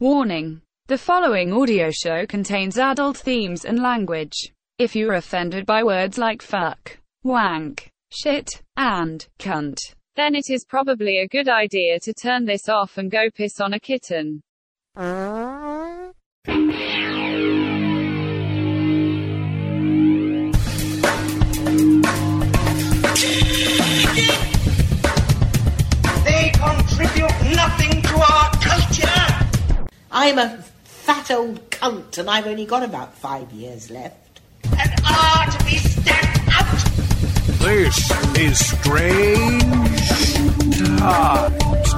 Warning. The following audio show contains adult themes and language. If you're offended by words like fuck, wank, shit, and cunt, then it is probably a good idea to turn this off and go piss on a kitten. I'm a fat old cunt and I've only got about five years left. and are to be stamped out. This is Strange Times.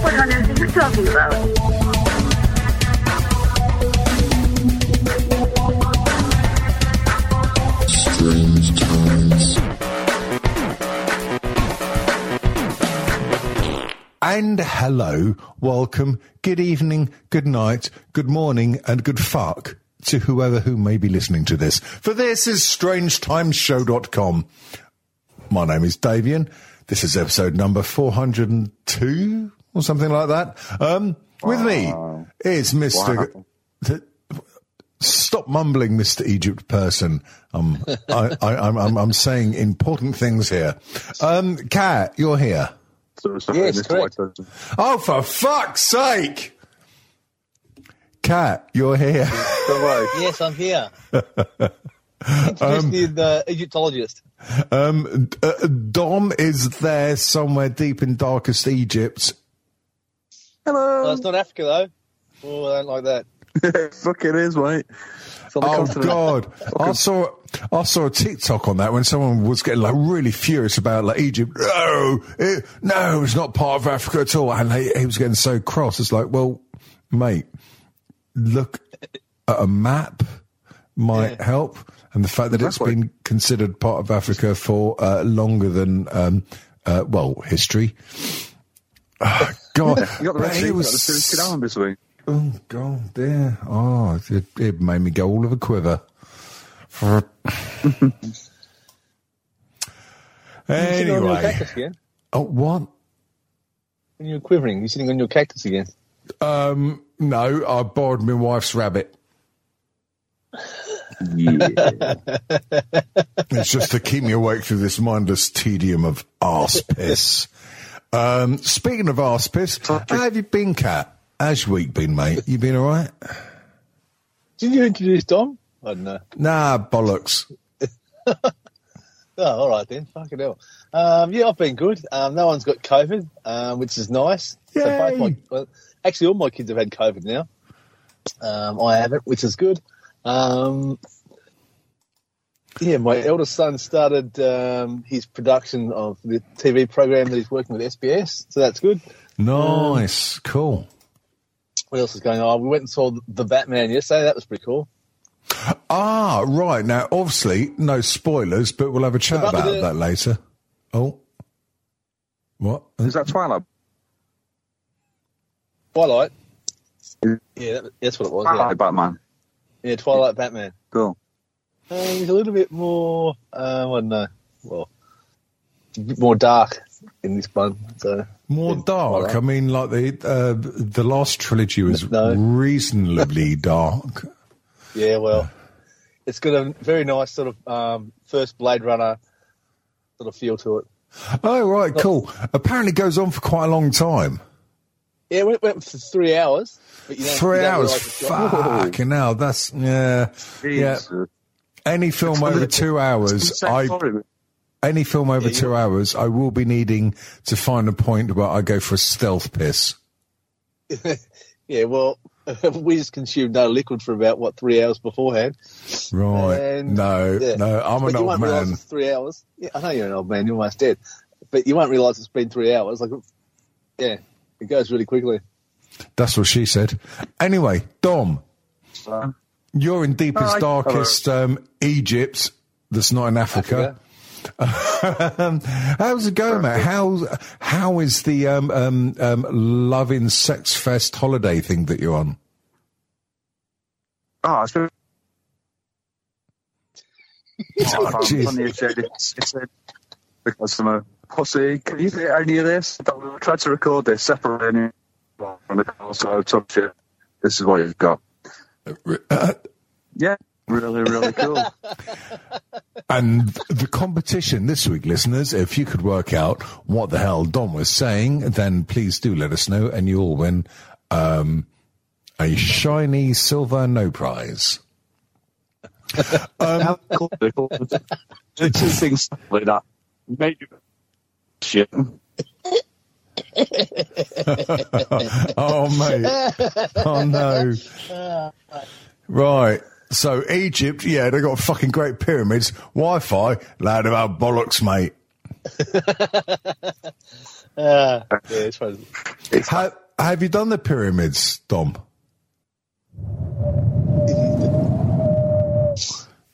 What on earth are you talking about? Strange times. And hello, welcome, good evening, good night, good morning, and good fuck to whoever who may be listening to this. For this is StrangeTimesShow.com. My name is Davian. This is episode number 402 or something like that. Um, with me is Mr. Th- Stop mumbling, Mr. Egypt person. Um, I, I, I'm, I'm, I'm saying important things here. Um, Kat, you're here. So, sorry, Yes, Mr. correct. White. Oh, for fuck's sake! Cat, you're here. Don't worry. Yes, I'm here. Introduce the, the Egyptologist. Um, uh, Dom is there somewhere deep in darkest Egypt. No, it's not Africa though. Oh, I don't like that. Fuck it is, mate. On the Oh continent. God! I saw I saw a TikTok on that when someone was getting like really furious about like Egypt. No, it, no, it's not part of Africa at all, and he, he was getting so cross. It's like, well, mate, look at a map might help, and the fact that it's been considered part of Africa for uh, longer than um, uh, well history. Oh, God, You got the But Red he Sea, you got was the Suez Canal this week. Oh God, dear! Oh, it, it made me go all of a quiver. You're on your anyway, oh what? When you're quivering, you're sitting on your cactus again. Um, no, I borrowed my wife's rabbit. Yeah. It's just to keep me awake through this mindless tedium of arse piss. Um, speaking of arse piss, how have you been, Cat? How's your week been, mate? You been all right? Did you introduce Dom? I don't know. Nah, bollocks. Oh, all right then. Fucking hell. Um, yeah, I've been good. Um, no one's got COVID, um, which is nice. So both my, well, actually, all my kids have had COVID now. Um, I haven't, which is good. Um, yeah, my eldest son started um, his production of the TV program that he's working with SBS, so that's good. Nice, cool. What else is going on? We went and saw the Batman yesterday. That was pretty cool. Ah, right. Now, obviously, no spoilers, but we'll have a chat about the- that later. Oh. What? is that Twilight? Twilight. Yeah, that, that's what it was. Yeah, Twilight Batman. yeah Twilight Batman. Cool. Um, he's a little bit more, um, I don't know, well, a bit more dark in this one. So More dark. I mean, like the uh, the last trilogy was No. reasonably dark. yeah, well, it's got a very nice sort of um, first Blade Runner sort of feel to it. Oh, right, cool. Apparently, it goes on for quite a long time. Yeah, it went, went for three hours. But you don't, Three you hours. realise it's. Fucking hell. That's yeah, yeah. Any film over two hours, I story. Any film over Yeah, you- two hours, I will be needing to find a point where I go for a stealth piss. Yeah, well, we just consumed no liquid for about what three hours beforehand. Right? And, no, yeah. no. I'm but an you old won't man. it's three hours. Yeah, I know you're an old man. You're almost dead, but you won't realise it's been three hours. Like, yeah, it goes really quickly. That's what she said. Anyway, Dom, Uh, you're in deepest, Hi. darkest um, Egypt. That's not in Africa. Um, how's it going, mate? How how is the um, um, um, Love in Sex Fest holiday thing that you're on? oh, it's been. Oh, I'm jeez. funny you said it. It's a- Because I'm a pussy. Can you hear any of this? I tried to record this separately. on the call, so shit. This is what you've got. Uh, Yeah, really, really cool. And the competition this week, listeners, if you could work out what the hell Dom was saying, then please do let us know and you'll win um, a shiny silver no prize. How cool they're cool. The two things like that. Maybe shit. Oh, mate. Oh, no. Right. So, Egypt, yeah, they got fucking great pyramids. Wi Fi, loud about bollocks, mate. Uh, yeah, it's fine. Ha- have you done the pyramids, Dom?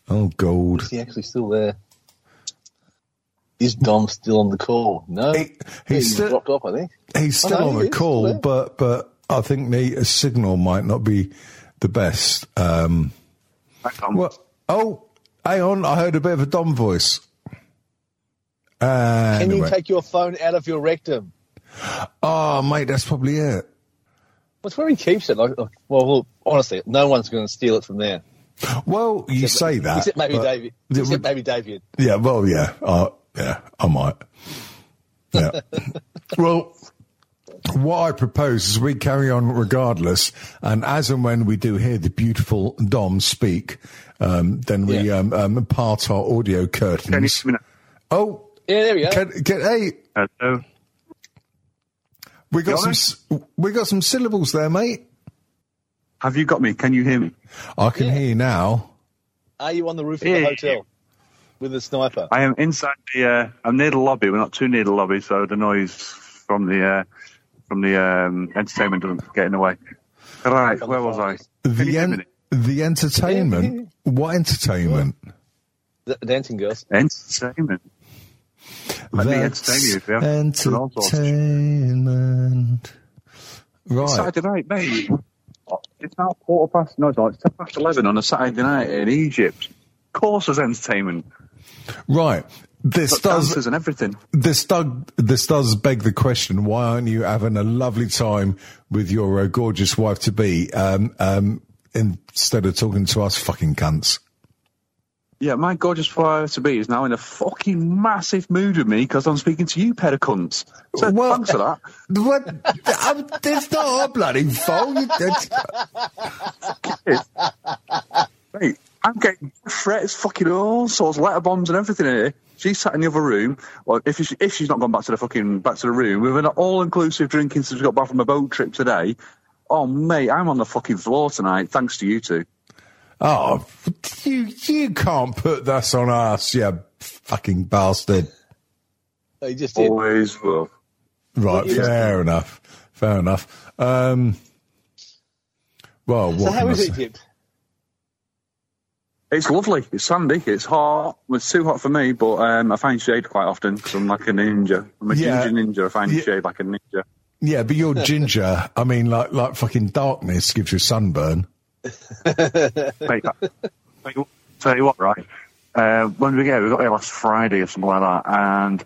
Oh, gold. Is he actually still there? Is Dom still on the call? No, He- he's he's still- dropped off. I think. He's Oh, still no, on he the is call, but but I think the signal might not be the best. Um, Hang on. Well, oh, hang on, I heard a bit of a Dom voice. Uh, Can you take your phone out of your rectum? oh, mate, that's probably it. That's where he keeps it. Like, well, well, honestly, no one's going to steal it from there. Well, you say that, Except maybe but- David. Except maybe David. Yeah, well, yeah, uh, yeah, I might. Yeah. well, what I propose is we carry on regardless, and as and when we do hear the beautiful Dom speak, um, then we Yeah. um, um, part our audio Can you curtains. hear me Oh, Yeah, there we go. can, can, hey. Hello. we got You some all we got some syllables there, mate. Have you got me? Can you hear me? I can Yeah. hear you now. Are you on the roof of Yeah. the hotel with a sniper? I am inside the. Uh, I'm near the lobby. We're not too near the lobby, so the noise from the uh, from the um, entertainment doesn't get in the way. Right, where was I? The en- the entertainment. What entertainment? The the dancing girls. Entertainment. Let me That's entertain you if you have and all sorts. entertainment. Right. Saturday night, mate. It's now quarter past. No, it's not. It's ten past eleven on a Saturday night in Egypt. Of course, there's entertainment, Right. This got does and everything. this does this does beg the question: Why aren't you having a lovely time with your uh, gorgeous wife to be um, um, instead of talking to us fucking cunts? Yeah, my gorgeous wife to be is now in a fucking massive mood with me because I'm speaking to you, of cunts. So Well- thanks for that. What? I'm, it's not our bloody fault. Mate, I'm getting threats, fucking all sorts, of letter bombs and everything here. She's sat in the other room. Well, if she, if she's not gone back to the fucking back to the room, with an all-inclusive drinking since we got back from a boat trip today. Oh, mate, I'm on the fucking floor tonight, thanks to you two. oh, you you can't put this on us, you fucking bastard. You just did. Always will. Right, Yeah. fair enough. Fair enough. Um, well, what So can how I is? Egypt? It's lovely. It's sandy. It's hot. It's too hot for me, but um, I find shade quite often because I'm like a ninja. I'm a Yeah. ginger ninja. I find Yeah. shade like a ninja. Yeah, but you're ginger. I mean, like like fucking darkness gives you sunburn. Mate, that- tell, you, tell you what, right? Uh, when we get, we got here last Friday or something like that, and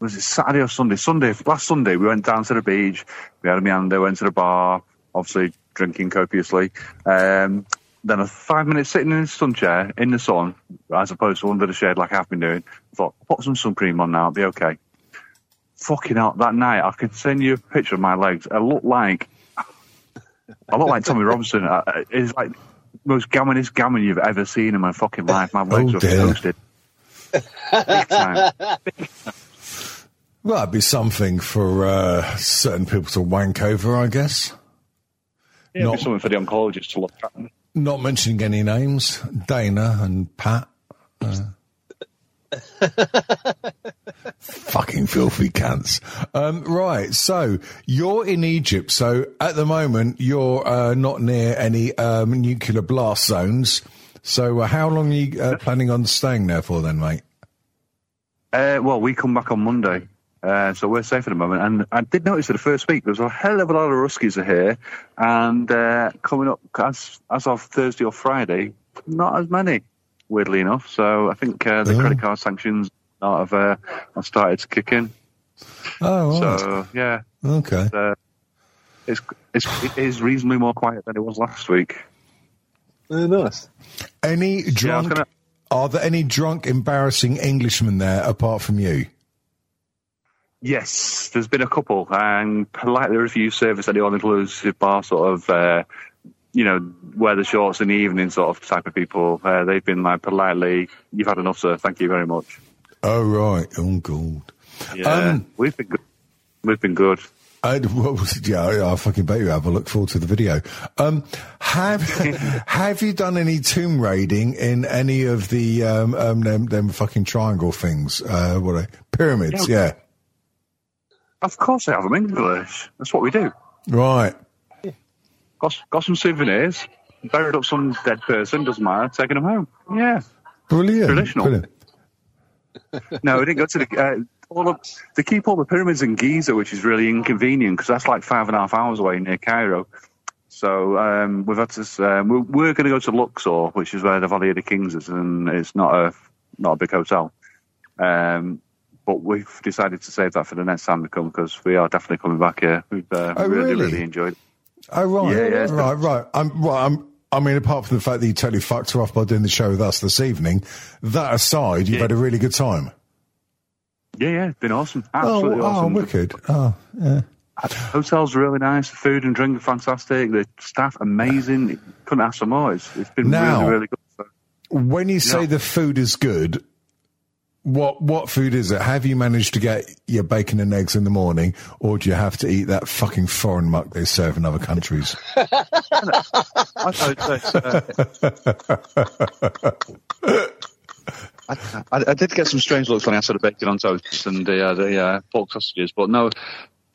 was it Saturday or Sunday? Sunday, last Sunday, we went down to the beach. We had a meander, went to the bar, obviously drinking copiously. Um, then a five minutes sitting in the sun chair in the sun, as opposed to under the shade like I've been doing. I thought, put some sun cream on now, it'll be okay. Fucking out that night, I can send you a picture of my legs. I look like I look like Tommy Robinson. It's like most gammonest gammon you've ever seen in my fucking life. My legs Oh, are toasted. Big time. Well, that'd be something for uh, certain people to wank over, I guess. Yeah, it'd Not- be something for the oncologist to look at. Not mentioning any names, Dana and Pat. Uh, fucking filthy cunts. Um, right, so you're in Egypt. So at the moment, you're uh, not near any um, nuclear blast zones. So uh, how long are you uh, planning on staying there for then, mate? Uh, well, we come back on Monday, uh, so we're safe at the moment. And I did notice that the first week there was a hell of a lot of Ruskies are here, and uh, coming up as as of Thursday or Friday, not as many, weirdly enough. So I think uh, the Oh. credit card sanctions not have, uh, started to kick in. Oh, right. So yeah, okay. uh, It's, it's it is reasonably more quiet than it was last week. Oh, nice. Any Yeah, drunk? gonna- Are there any drunk, embarrassing Englishmen there apart from you? Yes, there's been a couple, and politely refuse service at the all-inclusive bar, sort of, uh, you know, wear the shorts in the evening sort of type of people. Uh, they've been like politely, "You've had enough, sir. Thank you very much." Oh right. Oh god. Yeah, Um, we've been good. We've been good. I, well, yeah, I, I fucking bet you have. I look forward to the video. Um, have have you done any tomb raiding in any of the um, um them, them fucking triangle things? Uh, what are they? pyramids? Yeah. Of course, I have them English. That's what we do. Right. Got, got some souvenirs. Buried up some dead person. Doesn't matter. Taking them home. Yeah. Brilliant. Traditional. Brilliant. No, we didn't go to the. Uh, all of, they keep all the pyramids in Giza, which is really inconvenient because that's like five and a half hours away near Cairo. So um, we've had to. Um, we're, we're going to go to Luxor, which is where the Valley of the Kings is, and it's not a not a big hotel. Um, but we've decided to save that for the next time we come because we are definitely coming back here. We've uh, Oh, really, really? really enjoyed. it. Oh right. Yeah, yeah. Right. Right. I'm. Well, I'm. I mean, apart from the fact that you totally fucked her off by doing the show with us this evening, that aside, you've Yeah. had a really good time. Yeah, yeah, it's been awesome. Oh, Absolutely oh, awesome. wicked. Oh, yeah. Uh, hotel's really nice. The food and drink are fantastic. The staff amazing. Couldn't ask for more. It's, it's been Now- really, really good. So, When you say Yeah. the food is good, what what food is it? Have you managed to get your bacon and eggs in the morning, or do you have to eat that fucking foreign muck they serve in other countries? I, I, I, I did get some strange looks when I said the bacon on toast and the, uh, the uh, pork sausages, but no,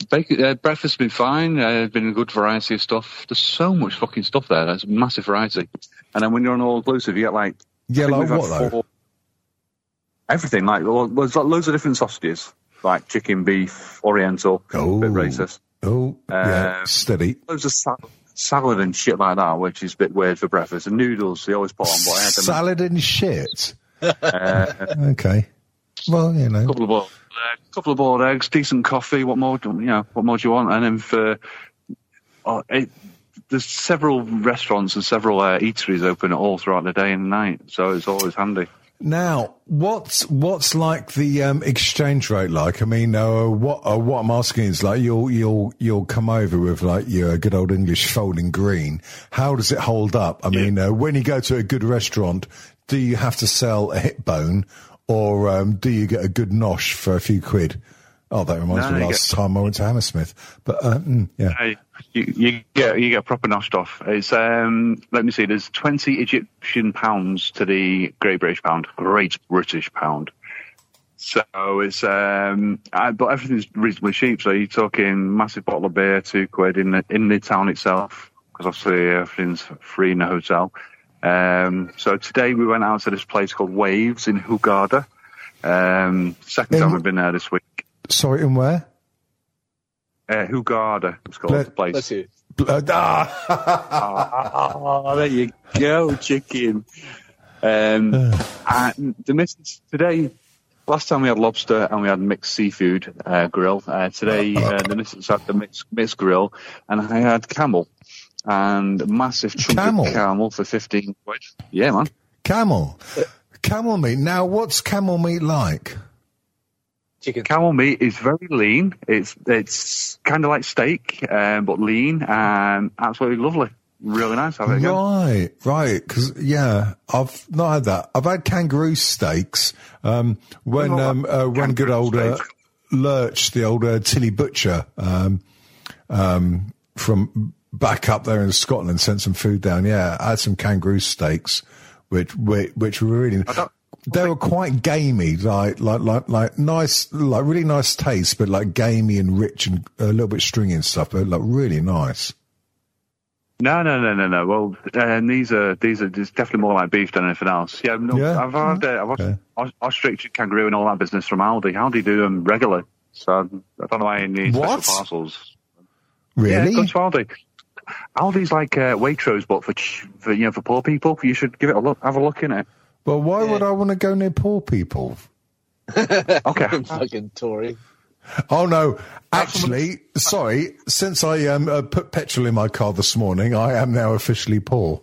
bacon, uh, breakfast's been fine. Uh, been a good variety of stuff. There's so much fucking stuff there. There's a massive variety. And then when you're on all inclusive, you get like Yeah, like what though? Everything like well, there's like loads of different sausages, like chicken, beef, oriental, Oh. bit racist. Oh, yeah, Uh, steady. Loads of salad, salad and shit like that, which is a bit weird for breakfast. And noodles, they always put on. But I had them Salad and shit. uh, Okay. Well, you know. couple of boiled, uh, couple of boiled eggs, decent coffee. What more? do- You know, what more do you want? And then for oh, it, there's several restaurants and several uh, eateries open all throughout the day and night, so it's always handy. Now, what's what's like the um, exchange rate like? I mean, uh, what uh, what I'm asking is like you'll you'll you'll come over with like your good old English folding green. How does it hold up? I mean, uh, when you go to a good restaurant, do you have to sell a hip bone, or um, do you get a good nosh for a few quid? Oh, that reminds No, me last time I went to Hammersmith. But uh, mm, yeah, you, you get you get proper noshed off. It's um, let me see. There's 20 Egyptian pounds to the Great British pound, Great British pound. So it's um, I, but everything's reasonably cheap. So you're talking massive bottle of beer, two quid in the in the town itself, because obviously everything's free in the hotel. Um, so today we went out to this place called Waves in Hurghada. Um, second In- time we've been there this week. sorry, and where? Uh, Hurghada, it's called Ble- the place. Bless you. Uh, ah, Oh, there you go, chicken. Um, and the missus today. Last time we had lobster and we had mixed seafood uh, grill. Uh, today uh, the missus had the mixed, mixed grill, and I had camel and a massive chunk Camel? of camel for fifteen quid. Yeah, man. camel, camel meat. Now, what's camel meat like? Chicken. Camel meat is very lean. It's it's kind of like steak, um, but lean and absolutely lovely. Really nice. Have it again. Right, right. Because yeah, I've not had that. I've had kangaroo steaks. Um, when Oh, um, uh, when good old uh. Lurch, the old uh, Tilly Butcher, um, um, from back up there in Scotland, sent some food down. Yeah, I had some kangaroo steaks, which which, which were really. don't- They were quite gamey, like like like like nice, like really nice taste, but like gamey and rich and a little bit stringy and stuff. But like really nice. No, no, no, no, no. Well, um, these are these are just definitely more like beef than anything else. Yeah, no, Yeah? I've had uh, I've Okay. ostrich, kangaroo, and all that business from Aldi. Aldi do them regularly, so I don't know why you need What? special parcels. Really? Yeah, go to Aldi. Aldi's like uh, Waitrose, but for, for you know for poor people. You should give it a look. Have a look in it. Well, why would I want to go near poor people? Okay. Fucking Tory. Oh no, actually, sorry. Since I um, uh, put petrol in my car this morning, I am now officially poor.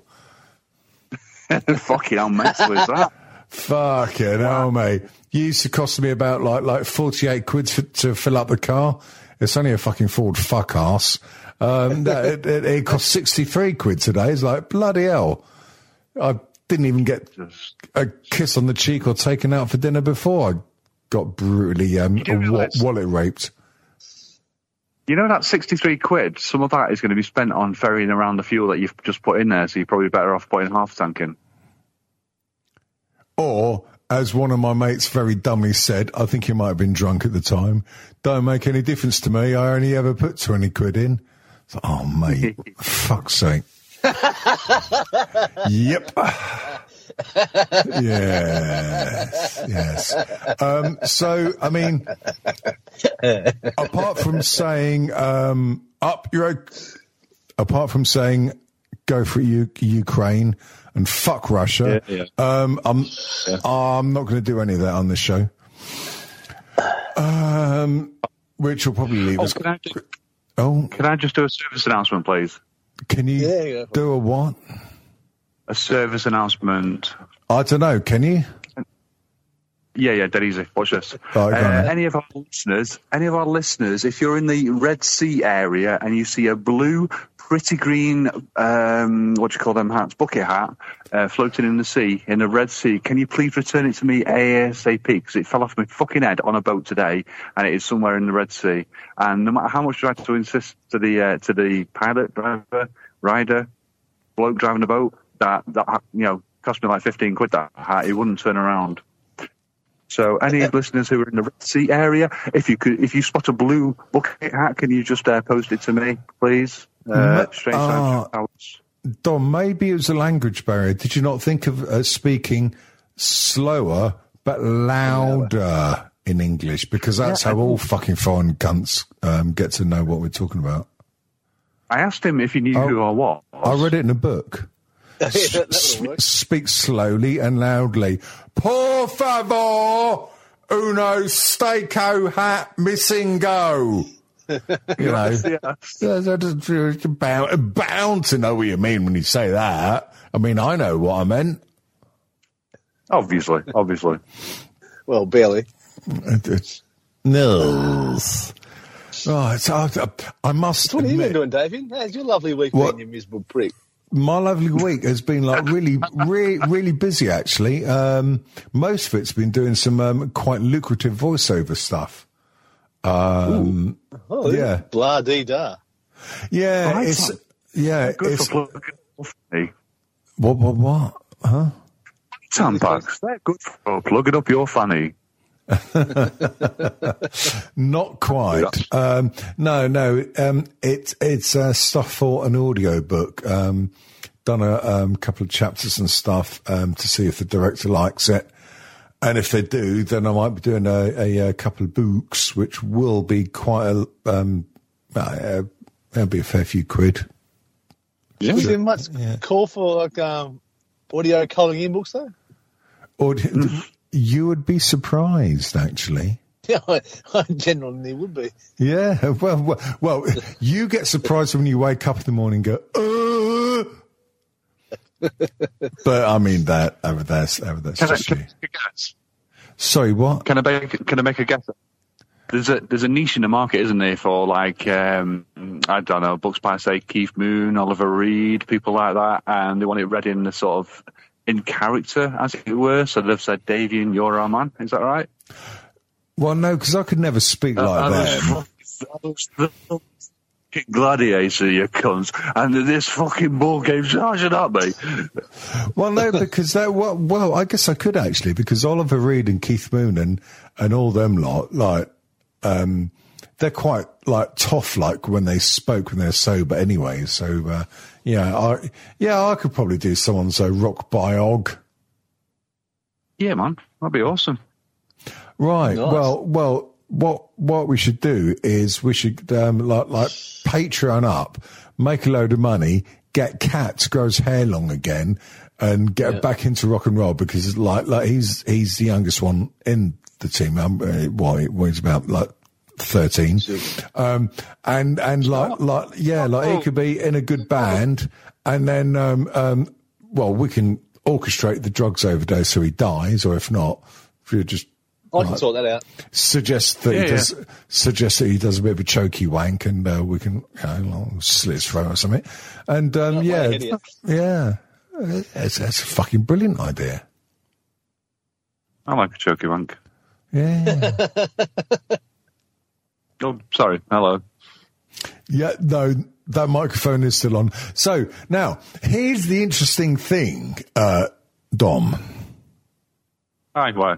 Fucking how mental is that? Fucking hell, mate. You used to cost me about like like forty eight quid for, to fill up the car. It's only a fucking Ford fuck ass. Um, that, it, it, it cost sixty three quid today. It's like bloody hell. I didn't even get a kiss on the cheek or taken out for dinner before I got brutally um, wa- wallet raped. You know that 63 quid, some of that is going to be spent on ferrying around the fuel that you've just put in there, so you're probably better off putting half tank in. Or, as one of my mates very dumbly said, I think he might have been drunk at the time, don't make any difference to me. I only ever put 20 quid in. Like, oh, mate, fuck's sake. Yep. yes, yes. Um, so, I mean, apart from saying um, up, you're apart from saying go for U- Ukraine and fuck Russia. Yeah, Um, I'm I'm not going to do any of that on this show. Um, which will probably leave Oh, us. can I, Oh, can I just do a service announcement, please? Can you Yeah, yeah. do a what? A service announcement. I don't know. Can you? Yeah, yeah, dead easy. Watch this. Right, go uh, any of our listeners, any of our listeners, if you're in the Red Sea area and you see a blue, pretty green, um, what do you call them hats, bucket hat, uh, floating in the sea, in the Red Sea, can you please return it to me ASAP? Because it fell off my fucking head on a boat today, and it is somewhere in the Red Sea. And no matter how much you had to insist to the uh, to the pilot, driver, rider, bloke driving the boat, that that you know cost me like fifteen quid. That hat, he wouldn't turn around. So, any listeners who are in the Red Sea area, if you could, if you spot a blue bucket hat, can you just uh, post it to me, please? Uh, strange ah. Times. Dom, maybe it was a language barrier. Did you not think of uh, speaking slower but louder in English? Because that's how all fucking foreign cunts um, get to know what we're talking about. I asked him if he knew Oh. who I was. I read it in a book. Yeah, S- speak slowly and loudly. Por favor, uno steako hat missing go. You know, Yeah. You're bound, bound to know what you mean when you say that. I mean, I know what I meant. Obviously, obviously. Well, barely. Nils. Oh, it's, I, I must What have you been doing, David? How's your lovely week What? been, you miserable prick? my lovely week has been like really, really, really busy. Actually, um, most of it's been doing some um, quite lucrative voiceover stuff. Um, Oh, Yeah. Blah dee da. yeah, Oh, it's yeah, Good it's for plugging up funny. what, what, what? Huh? Sandbags. They're good for plugging up your fanny. Not quite. Um, no, no. Um, it's it's uh, stuff for an audio book. Um, done a um, couple of chapters and stuff um, to see if the director likes it, and if they do, then I might be doing a, a, a couple of books, which will be quite a. Um, uh, there'll be a fair few quid. Was there much call for like um, audio colouring in books though? Or you would be surprised, actually. Yeah, I, I genuinely would be. Yeah, well, well, well, you get surprised when you wake up in the morning and go, uh. But I mean that over that's over that's Can I, just can. I guess? Sorry, what? Can I make can I make a guess? There's a there's a niche in the market, isn't there, for like um, I don't know books by say Keith Moon, Oliver Reed, people like that, and they want it read in the sort of in character, as it were. So they've said, Davian, you're our man. Is that right? Well, no, because I could never speak uh, like that. Fucking Gladiator, you cunts, and this fucking ball game charging at me. Well, no, because that. Well, well, I guess I could actually because Oliver Reed and Keith Moon and and all them lot like um, they're quite like tough like when they spoke when they're sober anyway. So uh, yeah, I yeah I could probably do someone's uh, rock biog. Yeah, man, that'd be awesome. Right. Nice. Well, well, what what we should do is we should um, like like Patreon up, make a load of money, get Cat to grow hair long again, and get back into rock and roll because like like he's he's the youngest one in the team. Um, uh, well, he's about like thirteen, um, and and like like yeah, like he could be in a good band, and then um, um, well, we can orchestrate the drugs overdose so he dies, or if not, if you just I can sort that out. suggest that Yeah, he does suggest that he does a bit of a chokey wank, and uh, we can you know, like, slit his throat or something. And um, Not yeah, like idiot. yeah, it's, that's a fucking brilliant idea. I like a choky wank. Yeah, Oh, sorry. Hello. yeah. No, that microphone is still on. So now here's the interesting thing, uh, Dom. Hi, why?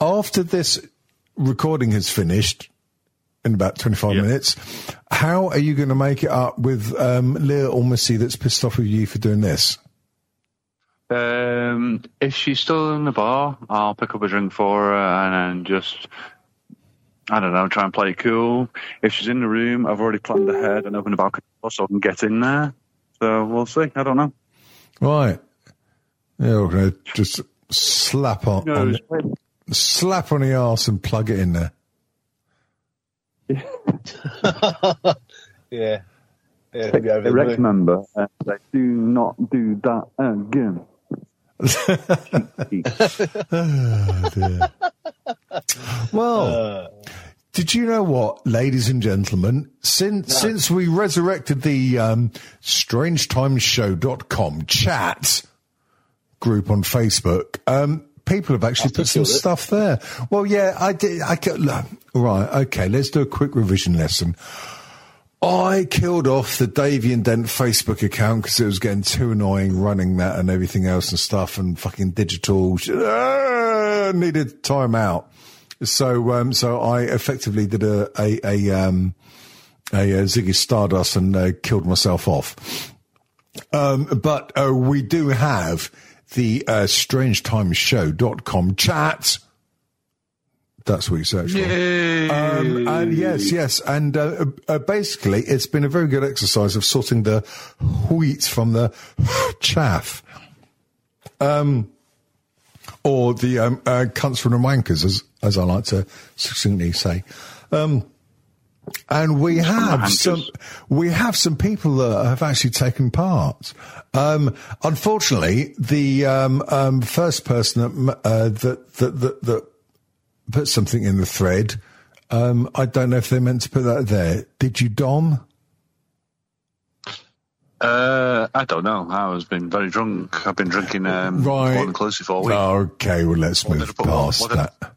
After this recording has finished in about 25 Yeah. minutes, how are you going to make it up with um, Leah or Missy that's pissed off with you for doing this? Um, if she's still in the bar, I'll pick up a drink for her and then just, I don't know, try and play it cool. If she's in the room, I've already planned ahead and opened the balcony door so I can get in there. So we'll see. I don't know. Right. Yeah, we're going to just slap on, No, on it's- slap on the arse and plug it in there. Yeah. Yeah, he'll be over. Rex member, and they do not do that again. Well, did you know what, ladies and gentlemen? Since since we resurrected the um, StrangeTimesShow.com chat group on Facebook, um, people have actually put some stuff there. Well, yeah, I did. I could, right. Okay, let's do a quick revision lesson. I killed off the Davian Dent Facebook account because it was getting too annoying running that and everything else and stuff and fucking digital ah, needed time out. So, um, so I effectively did a, a, a, um, a, uh Ziggy Stardust and uh, killed myself off. Um, but uh, we do have the uh, strangetimeshow.com chat. That's what you search for. Um, and yes, yes, and uh, uh, basically, it's been a very good exercise of sorting the wheat from the chaff, um, or the um, uh, cunts from the wankers, as as I like to succinctly say. Um, and we have some, we have some people that have actually taken part. Um, unfortunately, the um, um, first person that, uh, that that that that put something in the thread. Um, I don't know if they meant to put that there. Did you, Dom? Uh, I don't know. I was been very drunk. I've been drinking um, Right. more inclusive all week. Okay, well, let's What move did I put? past What I- that.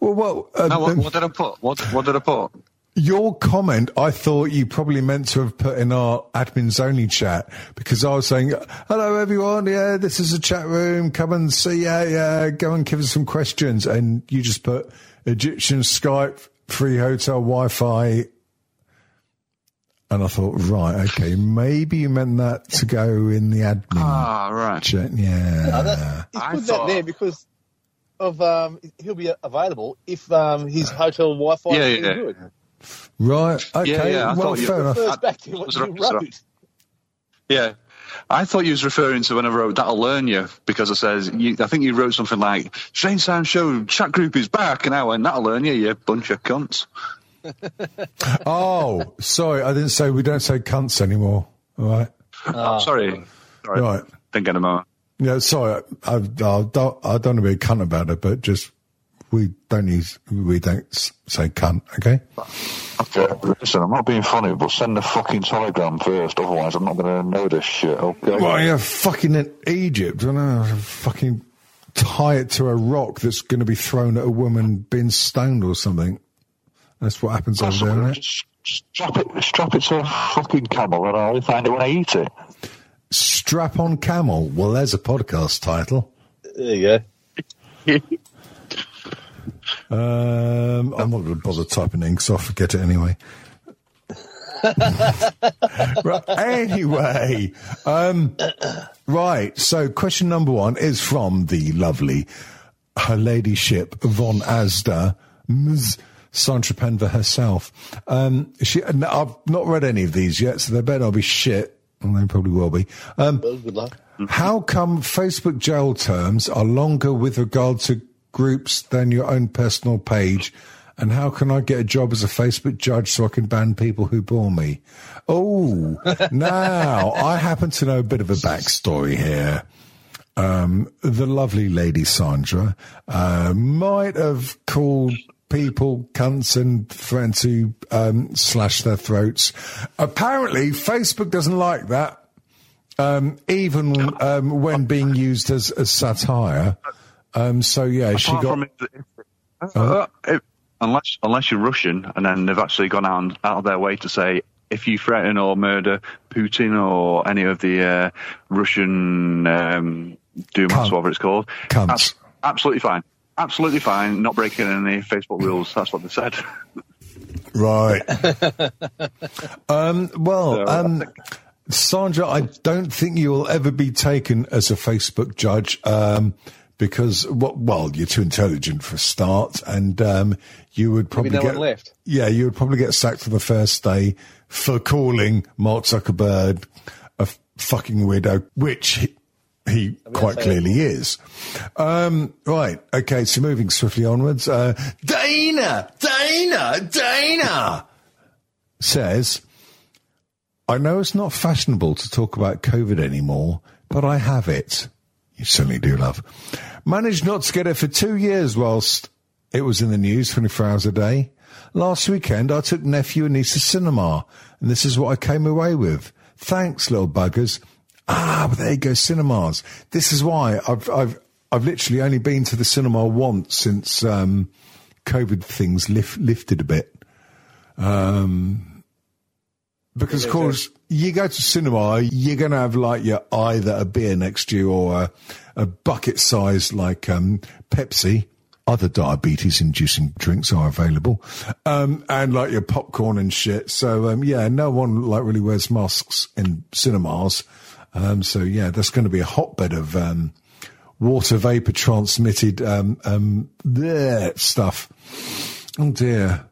Well, well, uh, No, what, um, what did I put? What, what did I put? Your comment, I thought you probably meant to have put in our admins only chat because I was saying, hello everyone, yeah, this is a chat room, come and see, yeah, yeah, go and give us some questions. And you just put Egyptian Skype, free hotel, Wi-Fi. And I thought, right, okay, maybe you meant that to go in the admin Ah, right. chat. Yeah. No, that, he's I put thought- that there because of um, he'll be available if um, his hotel Wi-Fi Yeah, is yeah. good. Right. Okay. Yeah, yeah, I well, thought you- fair enough. Refers back to what Was you it up- was it up? wrote. Yeah. I thought you was referring to when I wrote That'll Learn You because it says, you, I think you wrote something like, Strange Sound Show chat group is back. And I went, That'll Learn You, you bunch of cunts. Oh, sorry. I didn't say we don't say cunts anymore. All right. Oh, sorry. Sorry. Right. Didn't get a moment. Yeah, sorry. I, I, I don't, I don't want to be a cunt about it, but just we don't use, we don't say cunt. Okay. Okay, listen, I'm not being funny, but send the fucking telegram first, otherwise I'm not going to know this shit, okay? Well, yeah, fucking in Egypt. I don't know. Fucking tie it to a rock that's going to be thrown at a woman being stoned or something. That's what happens over there, isn't it? Strap it, strap it to a fucking camel and I'll find it when I eat it. Strap on camel. Well, there's a podcast title. There you go. Um, I'm not going to bother typing in because I'll forget it anyway. right, anyway, um, right. So, question number one is from the lovely Her Ladyship von Asda, Ms. Sandra Penver herself. Um, she, I've not read any of these yet, so they better not be shit. And they probably will be. Um, Well, good luck. how come Facebook jail terms are longer with regard to groups than your own personal page And how can I get a job as a Facebook judge so I can ban people who bore me? Oh, now I happen to know a bit of a backstory here. Um, the lovely lady Sandra uh, might have called people cunts and threatened to um, slash their throats. Apparently, Facebook doesn't like that, um, even um, when being used as, as satire. Um, so yeah, she Apart got. from it, uh, if- unless unless you're Russian, and then they've actually gone out, out of their way to say if you threaten or murder Putin or any of the uh, Russian um, Dumas, whatever it's called, Cunts. abs- absolutely fine, absolutely fine, not breaking any Facebook rules. That's what they said. Right. um, well, um, Sandra, I don't think you will ever be taken as a Facebook judge um, because, well, well, you're too intelligent for a start, and um, you would probably no get left. Yeah, you would probably get sacked for the first day for calling Mark Zuckerberg a fucking weirdo, which he, he quite clearly is. Um, right. Okay. So moving swiftly onwards. Uh, Dana, Dana, Dana says, I know it's not fashionable to talk about COVID anymore, but I have it. You certainly do, love. Managed not to get it for two years whilst it was in the news 24 hours a day. Last weekend, I took nephew and niece to cinema, and this is what I came away with. Thanks, little buggers. Ah, but there you go, cinemas. This is why I've, I've, I've literally only been to the cinema once since, um, COVID things lift, lifted a bit. Um, because of course you go to cinema, you're going to have like your either a beer next to you or a, a bucket size like um, Pepsi. Other diabetes inducing drinks are available, um, and like your popcorn and shit. So um, yeah, no one like really wears masks in cinemas. Um, so yeah, that's going to be a hotbed of um, water vapor transmitted um, stuff. Oh dear.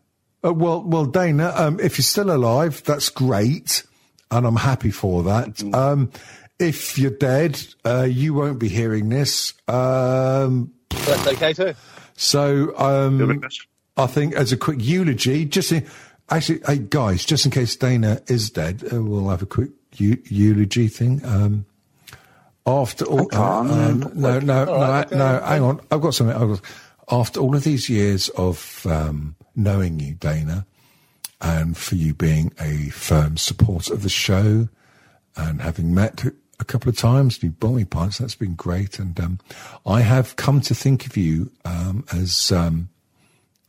Uh, well, well, Dana, um, if you're still alive, that's great, and I'm happy for that. Um, if you're dead, uh, you won't be hearing this. Um, That's okay too. so um, I think as a quick eulogy, just in, actually, hey guys, just in case Dana is dead, uh, we'll have a quick eu- eulogy thing. Um, after all, uh, um, no, no, no, right, no, okay. hang on, I've got something. I've got, after all of these years of um, knowing you, Dana, and for you being a firm supporter of the show, and having met a couple of times, you bought me pints. That's been great, and um, I have come to think of you um, as um,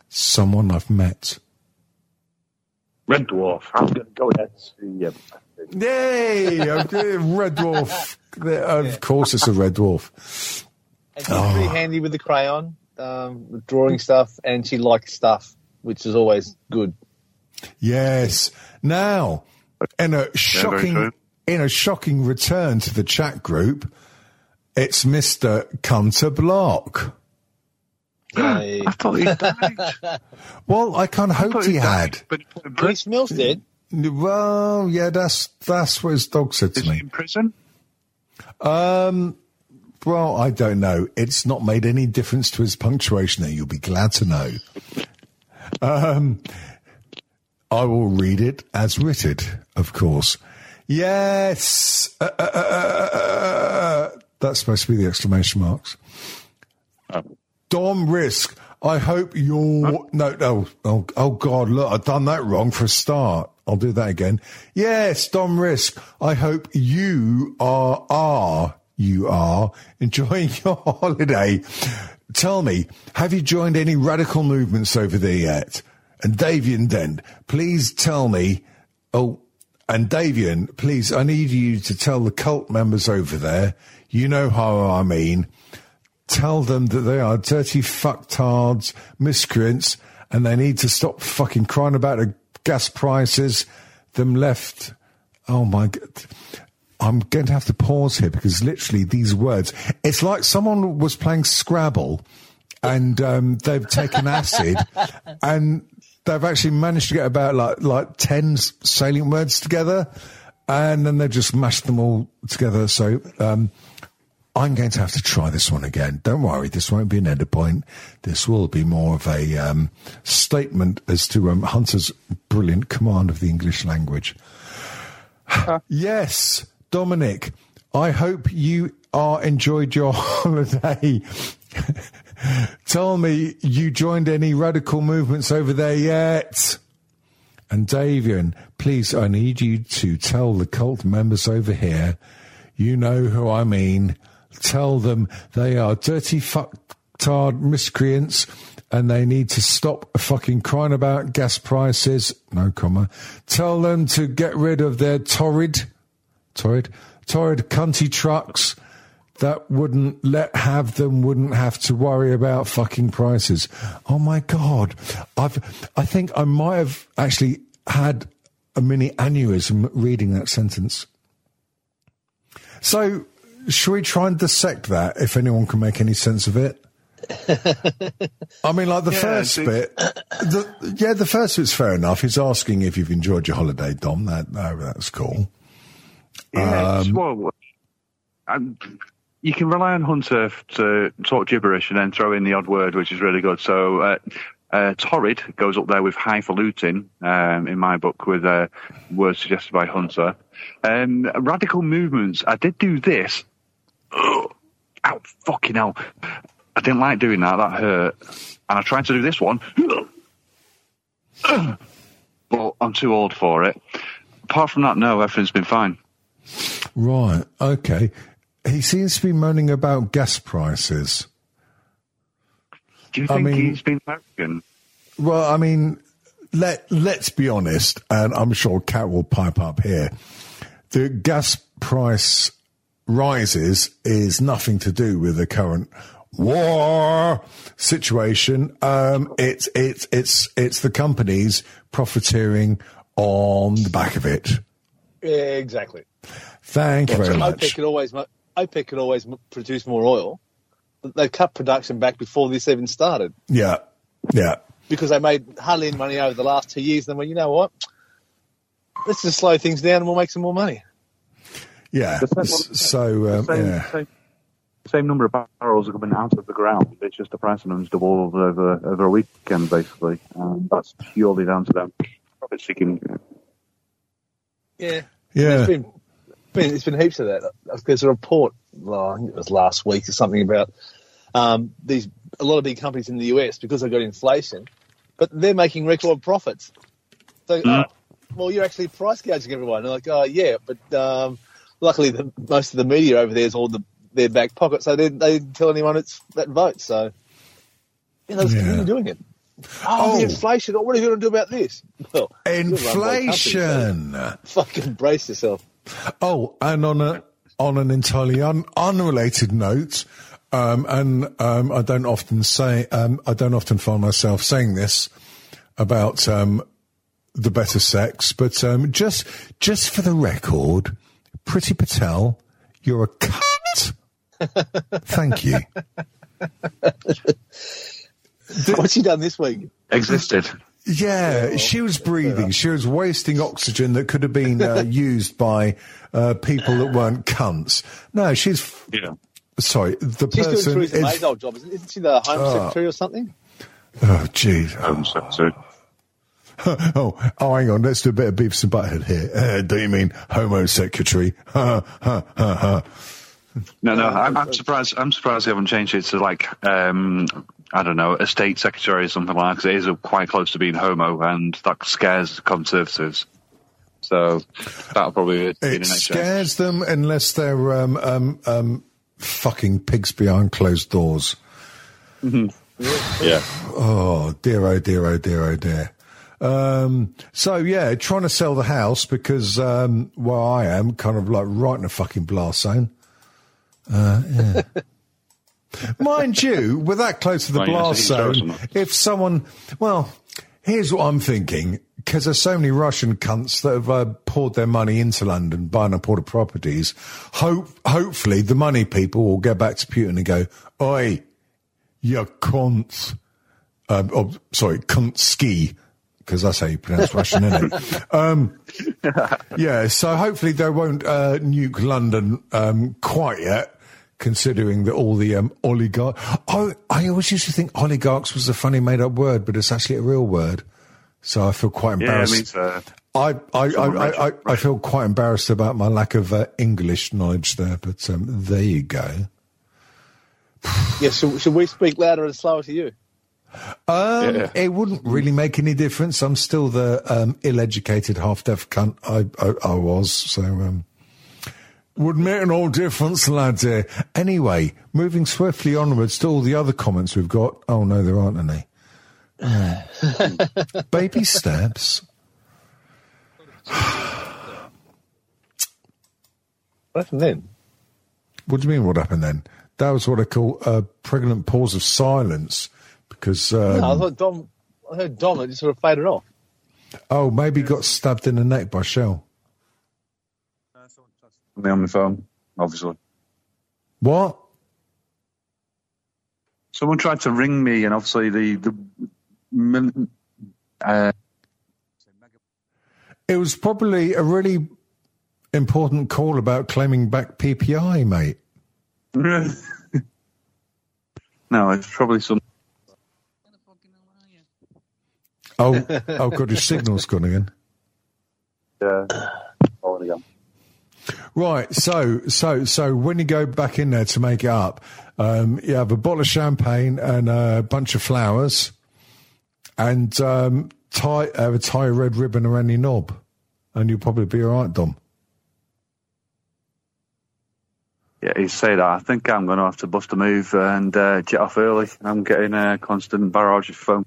someone I've met. Red Dwarf. I'm going to go there to see Yay! Red dwarf. Of course, it's a red dwarf. And she's pretty handy with the crayon, um, with drawing stuff, and she likes stuff, which is always good. Yes. Now, in a shocking, true. in a shocking return to the chat group, it's Mister Cunter Block. I thought he died. Well, I kind of hoped thought he he had. But he put in Reese prison. Mills did. Well, yeah, that's that's what his dog said Is to he me. in prison? Um, well, I don't know. It's not made any difference to his punctuation there. You'll be glad to know. Um, I will read it as written, of course. Yes. Uh, uh, uh, uh, uh, uh, that's supposed to be the exclamation marks. Dom Risk. I hope you're no no oh oh god look I've done that wrong for a start. I'll do that again. Yes, Dom Risk. I hope you are are you are enjoying your holiday. Tell me, have you joined any radical movements over there yet? And Davian then, please tell me oh and Davian, please I need you to tell the cult members over there, you know how I mean, tell them that they are dirty fucktards, miscreants, and they need to stop fucking crying about the gas prices, them left. Oh my god. I'm going to have to pause here because literally these words, it's like someone was playing Scrabble and um, they've taken acid and they've actually managed to get about like, like 10 s- salient words together and then they've just mashed them all together. So, um, I'm going to have to try this one again. Don't worry, this won't be an edit point. This will be more of a um, statement as to um, Hunter's brilliant command of the English language. yes, Dominic, I hope you are enjoyed your holiday. Tell me you joined any radical movements over there yet? And Davian, please, I need you to tell the cult members over here, you know who I mean. Tell them they are dirty fucktard miscreants and they need to stop fucking crying about gas prices. No comma. Tell them to get rid of their torrid, torrid, torrid cunty trucks that wouldn't let have them wouldn't have to worry about fucking prices. Oh my god. I've I think I might have actually had a mini aneurysm reading that sentence. So should we try and dissect that if anyone can make any sense of it? I mean, like the Yeah, first bit, the, yeah, the first bit's fair enough. He's asking if you've enjoyed your holiday, Dom. That, that that's cool. Yeah, Um, well, you can rely on Hunter to talk gibberish and then throw in the odd word, which is really good. So, uh, uh, torrid goes up there with highfalutin um, in my book with uh, words suggested by Hunter. Um, radical movements. I did do this. Ow, fucking hell. I didn't like doing that. That hurt. And I tried to do this one. But I'm too old for it. Apart from that, no, everything's been fine. Right. Okay. He seems to be moaning about gas prices. Do you I think mean- he's been American? Well, I mean, let let's be honest, and I'm sure Kat will pipe up here. The gas price rises is nothing to do with the current war situation. Um, it's it's it's it's the companies profiteering on the back of it. Yeah, exactly. Thank you very OPEC much. could always mo- OPEC could always produce more oil. They cut production back before this even started Yeah, yeah. because they made hardly any money over the last two years. Then, well, you know what? Let's just slow things down and we'll make some more money. Yeah. Same- So um, same, yeah, same, same number of barrels are coming out of the ground. It's just the price of them's doubled over over a weekend, basically. Um, that's purely down to them profit seeking. Yeah, yeah. It's been, it's been heaps of that. There's a report, well, I think it was last week or something about um, these a lot of big companies in the US because they've got inflation, but they're making record profits. So, Mm. uh, well, you're actually price gouging everyone. They're like, oh yeah, but um, luckily the, most of the media over there is all the their back pocket, so they, they didn't tell anyone it's that vote. So, yeah, continue doing it. Oh, Oh. the inflation! What are you going to do about this? Well, by companies, so Inflation. Fucking brace yourself. Oh, and on a on an entirely un, unrelated note, um, and um, I don't often say, um, I don't often find myself saying this about um, the better sex, but um, just just for the record, Priti Patel, you're a cunt. Thank you. What's she done this week? Existed. Yeah, she was breathing. She was wasting oxygen that could have been uh, used by uh, people that weren't cunts. No, she's Yeah. sorry. The She's doing person Theresa May's is. old job, isn't, isn't she? The Home Secretary or something? Oh, jeez. So, so, Oh, oh, hang on. Let's do a bit of Beavis and Butthead here. Uh, do you mean Homo Secretary? Ha, ha, ha, ha. no, no. I'm, I'm surprised. I'm surprised they haven't changed it to like um, I don't know, a state secretary or something like. that. It is quite close to being homo, and that scares conservatives. So that'll probably be the It next change. scares them unless they're um, um, um, fucking pigs behind closed doors. Yeah. Oh dear, oh dear, oh dear, oh dear. Um, so yeah, trying to sell the house because um, where I am, kind of like right in a fucking blast zone. Uh, yeah. Mind you, we're that close to the Right, blast so you can show zone. If someone, well, here's what I'm thinking. Because there's so many Russian cunts that have uh, poured their money into London buying up all the properties. Hope, hopefully, the money people will get back to Putin and go, "Oi, you cunt." Um, oh, sorry, Kuntski, because that's how you pronounce Russian, isn't it? Um, yeah, so hopefully they won't uh, nuke London um, quite yet, considering that all the um, oligarch. Oh, I always used to think oligarchs was a funny made up word, but it's actually a real word. So I feel quite embarrassed. mean, uh, I, I, I, I, I, I feel quite embarrassed about my lack of uh, English knowledge there, but um, there you go. Yeah, should, should we speak louder and slower to you? Um, Yeah. It wouldn't really make any difference. I'm still the um, ill-educated, half-deaf cunt I, I, I was. So, um, would make no difference, laddie. Anyway, moving swiftly onwards to all the other comments we've got. Oh no, there aren't any. Baby steps. What happened then? What do you mean? What happened then? That was what I call a pregnant pause of silence, because um, no, I thought Dom. I heard Dom. It just sort of faded off. oh, maybe got stabbed in the neck by shell. Me on my phone, obviously. What? Someone tried to ring me, and obviously the the uh, It was probably a really important call about claiming back PPI, mate. no, it's probably some. Oh, oh, God, his signal's gone again. Uh, oh, again. Right, so so so when you go back in there to make it up, um, you have a bottle of champagne and a bunch of flowers, and um, tie have a tie a red ribbon around your knob, and you'll probably be all right, Dom. Yeah, you say that. I think I'm going to have to bust a move and uh, jet off early. I'm getting a constant barrage of phone.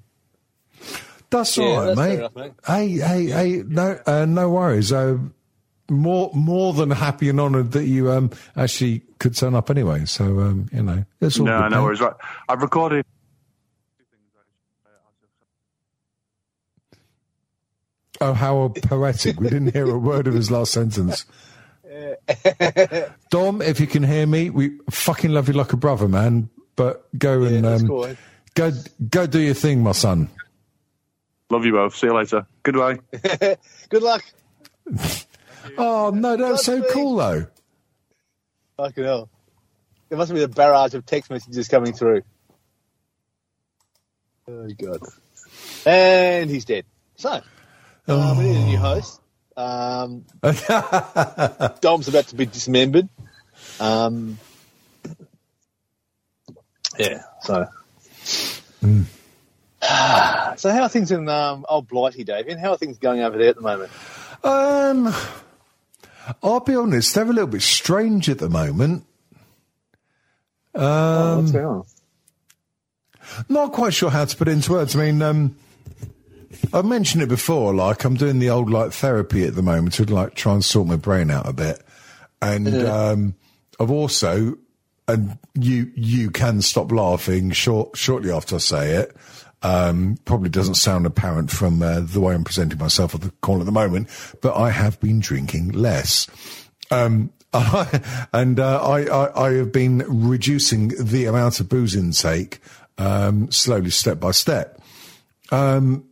That's Yeah, all right, that's mate. enough, mate. Hey, hey, hey, no, uh, no worries. Uh, more, more than happy and honoured that you um actually could turn up anyway. So um, you know, it's all No, good, no mate. worries. Right, I've recorded. Oh, how poetic! We didn't hear a word of his last sentence. Dom, if you can hear me, we fucking love you like a brother, man. But go and um, cool. go, go do your thing, my son. Love you both. See you later. Goodbye. Good luck. Oh no, that's so cool though. Fucking hell. There must be a barrage of text messages coming through. Oh, God. And he's dead. So, um, we need a new host. Um, Dom's about to be dismembered. Um, yeah, so. So, how are things in um, old Blighty, Davian? How are things going over there at the moment? Um, I'll be honest, they're a little bit strange at the moment. Um, on? Not quite sure how to put it into words. I mean, um, I've mentioned it before. Like I'm doing the old like therapy at the moment to like try and sort my brain out a bit, and um, I've also, and you you can stop laughing short shortly after I say it. Um, probably doesn't sound apparent from uh, the way I'm presenting myself at the call at the moment, but I have been drinking less. Um, and uh, I, I, I have been reducing the amount of booze intake um, slowly, step by step. Um,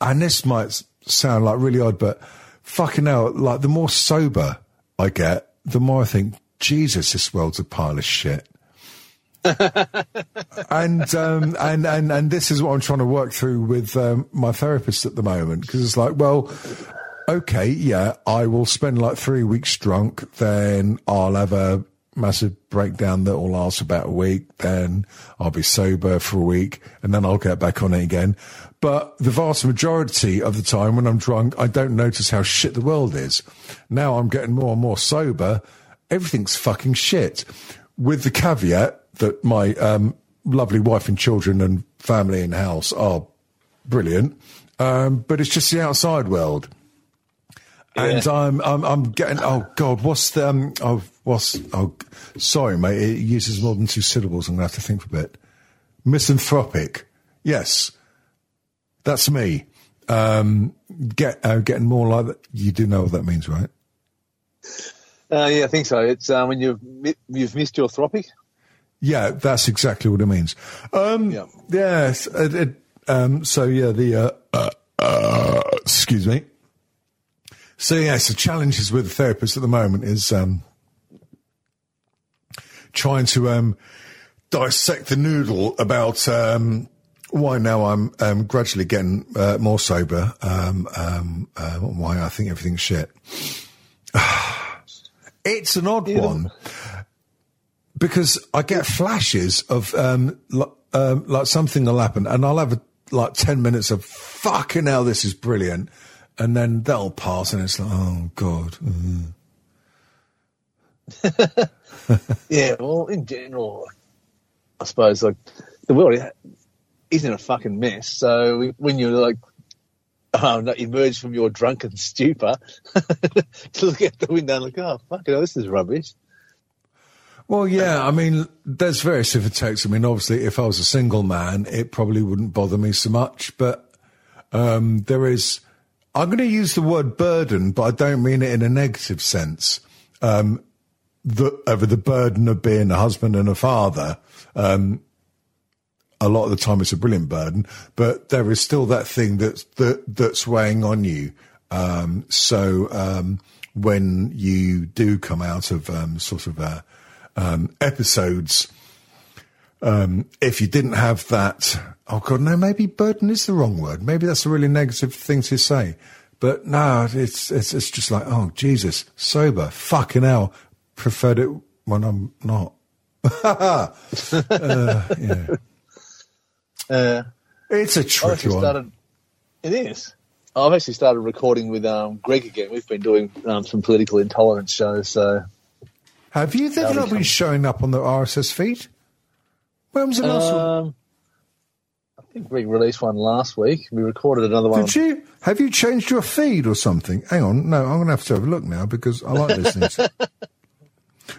and this might sound like really odd, but fucking hell, like the more sober I get, the more I think, Jesus, this world's a pile of shit. And um, and and and this is what I'm trying to work through with um, my therapist at the moment because it's like, well, okay, yeah, I will spend like three weeks drunk, then I'll have a massive breakdown that will last about a week, then I'll be sober for a week, and then I'll get back on it again. But the vast majority of the time when I'm drunk, I don't notice how shit the world is. Now I'm getting more and more sober. Everything's fucking shit. With the caveat that my um, lovely wife and children and family and house are brilliant. Um, but it's just the outside world. And I'm, I'm, I'm getting, oh God, what's the, um, oh, what's, oh, sorry, mate, it uses more than two syllables. I'm going to have to think for a bit. Misanthropic. Yes. That's me. Um, get, uh, getting more like that. You do know what that means, right? Uh, yeah, I think so. It's uh, when you've mi- you've missed your thropic. Yeah, that's exactly what it means. Um, Yeah. Yes. It, it, um, so yeah, the uh, uh, uh, excuse me. So yes, the challenges with the therapist at the moment is um, trying to um, dissect the noodle about um, why now I'm um, gradually getting uh, more sober. Um, um, uh, why I think everything's shit. it's an odd one because I get flashes of um, um, like something will happen, and I'll have a, like ten minutes of fucking hell, this is brilliant, and then that'll pass, and it's like, oh god. mm. Yeah, well, in general, I suppose like the world is in a fucking mess. So when you're like, oh, no, emerge from your drunken stupor, to look out the window and like, oh, fucking hell, this is rubbish. Well, yeah, I mean, there's various different takes. I mean, obviously, if I was a single man, it probably wouldn't bother me so much, but um, there is. I'm going to use the word burden, but I don't mean it in a negative sense. Um, the, over the burden of being a husband and a father. Um, a lot of the time it's a brilliant burden, but there is still that thing that's, that, that's weighing on you. Um, so, um, when you do come out of, um, sort of, uh, um, episodes, um, if you didn't have that, oh God, no, maybe burden is the wrong word. Maybe that's a really negative thing to say. But no, it's, it's, it's just like, oh, Jesus, sober, fucking hell, preferred it when I'm not. uh, yeah. Uh, It's a tricky one. started. It is. I've actually started recording with um, Greg again. We've been doing um, some political intolerance shows. So Have you? They've not been showing up on the RSS feed. When was the last one? um, I think we released one last week. We recorded another one. Did you? Have you changed your feed or something? Hang on. No, I'm going to have to have a look now because I like listening to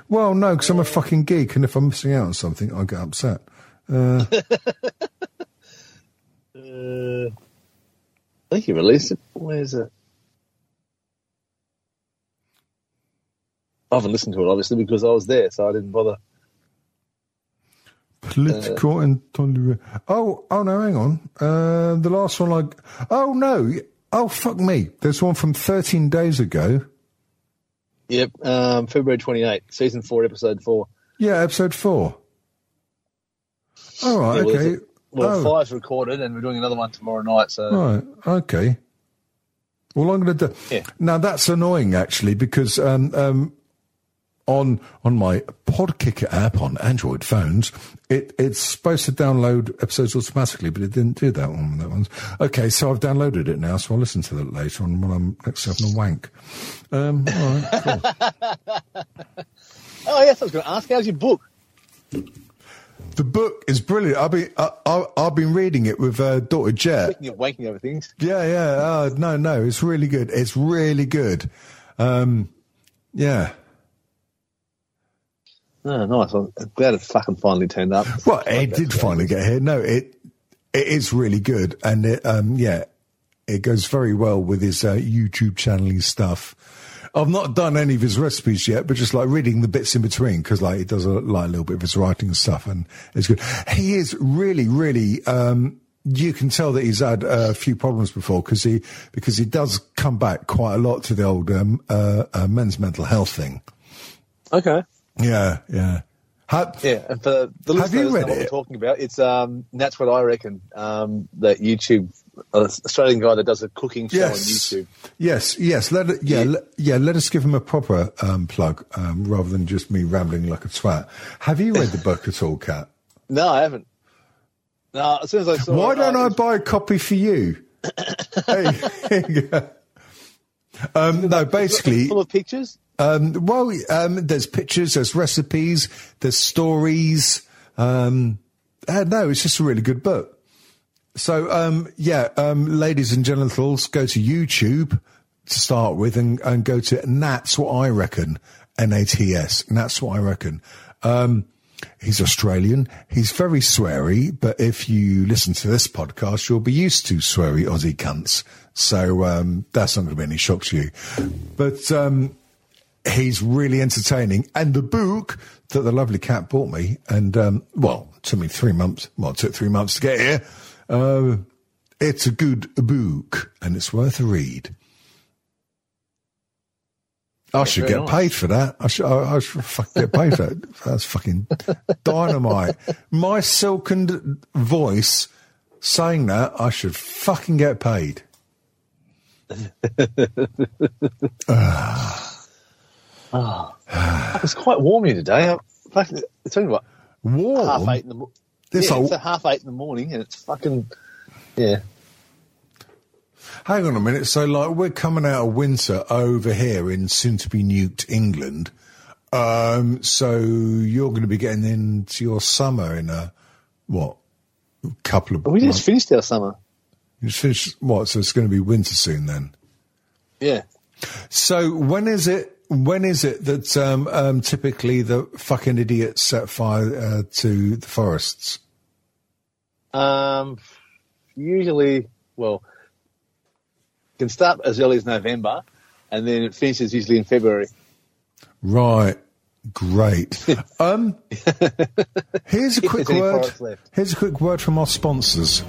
Well, no, because I'm a fucking geek and if I'm missing out on something, I get upset. Uh, Uh, I think you released it. Where's it? I haven't listened to it obviously because I was there, so I didn't bother. political intolerance. Oh, oh no, hang on. Uh, the last one, like, oh no. Oh, fuck me. There's one from 13 days ago. Yep, um, February 28th, season four, episode four. Yeah, episode four. All right, Yeah, well, okay. Well, oh. five's recorded, and we're doing another one tomorrow night. So Right. Okay. Well, I'm going to do. Yeah. Now that's annoying actually because um, um, on on my Podkicker app on Android phones, it it's supposed to download episodes automatically, but it didn't do that on that one. Okay, so I've downloaded it now, so I'll listen to that later on when I'm next having a wank. Um, all right, cool. Oh yes, I was going to ask, how's your book? The book is brilliant. I've been I, I, I've been reading it with uh, daughter Jet. Speaking of wanking over things, Yeah, yeah. Uh, no, no, it's really good. It's really good. Um, yeah. Oh nice. I'm glad it fucking finally turned up. Well, it did finally get here. No, it it is really good, and it um yeah, it goes very well with his uh, YouTube channeling stuff. I've not done any of his recipes yet, but just like reading the bits in between because like he does a, like a little bit of his writing and stuff, and it's good. He is really, really. um you can tell that he's had a few problems before because he because he does come back quite a lot to the old um, uh, uh, men's mental health thing. Okay. Yeah, yeah. Ha- Yeah, and for the listeners read know what it? we're talking about, it's um that's what I reckon. Um, that YouTube uh, Australian guy that does a cooking show Yes. on YouTube. Yes, yes. Let it, yeah, Yeah. le- yeah. Let us give him a proper um, plug um, rather than just me rambling like a twat. Have you read the book at all, Kat? No, I haven't. No, as soon as I saw, Why it, don't uh, I buy a copy for you? hey, here you go. Um, no, basically, full of pictures? Um, well, um, there's pictures, there's recipes, there's stories. Um, uh, no, it's just a really good book. So, um, yeah, um, ladies and genitals, go to YouTube to start with and, and go to Nats What I Reckon, N-A-T-S, Nats What I Reckon. Um, he's Australian. He's very sweary, but if you listen to this podcast, you'll be used to sweary Aussie cunts. So, um, that's not going to be any shock to you. But, um, he's really entertaining. And the book that the lovely Kat bought me, and um, well, it took me three months. Well, it took three months to get here. Uh, it's a good book, and it's worth a read. I should get nice. paid for that. I should, I, I should fucking get paid for that. That's fucking dynamite. My silkened voice saying that, I should fucking get paid. It's quite warm here today. I, fucking, I tell you what, Warm. half eight in the morning. This yeah, it's half eight in the morning, and it's fucking yeah. Hang on a minute. So, like, we're coming out of winter over here in soon to be nuked England. Um, so you're going to be getting into your summer in a what? Couple of. We months. just finished our summer. You just finished what? So it's going to be winter soon then. Yeah. So when is it? When is it that um, um, typically the fucking idiots set fire uh, to the forests? Um, usually, well, can start as early as November, and then it finishes usually in February. Right. Great. Um, here's a quick word. Here's a quick word from our sponsors.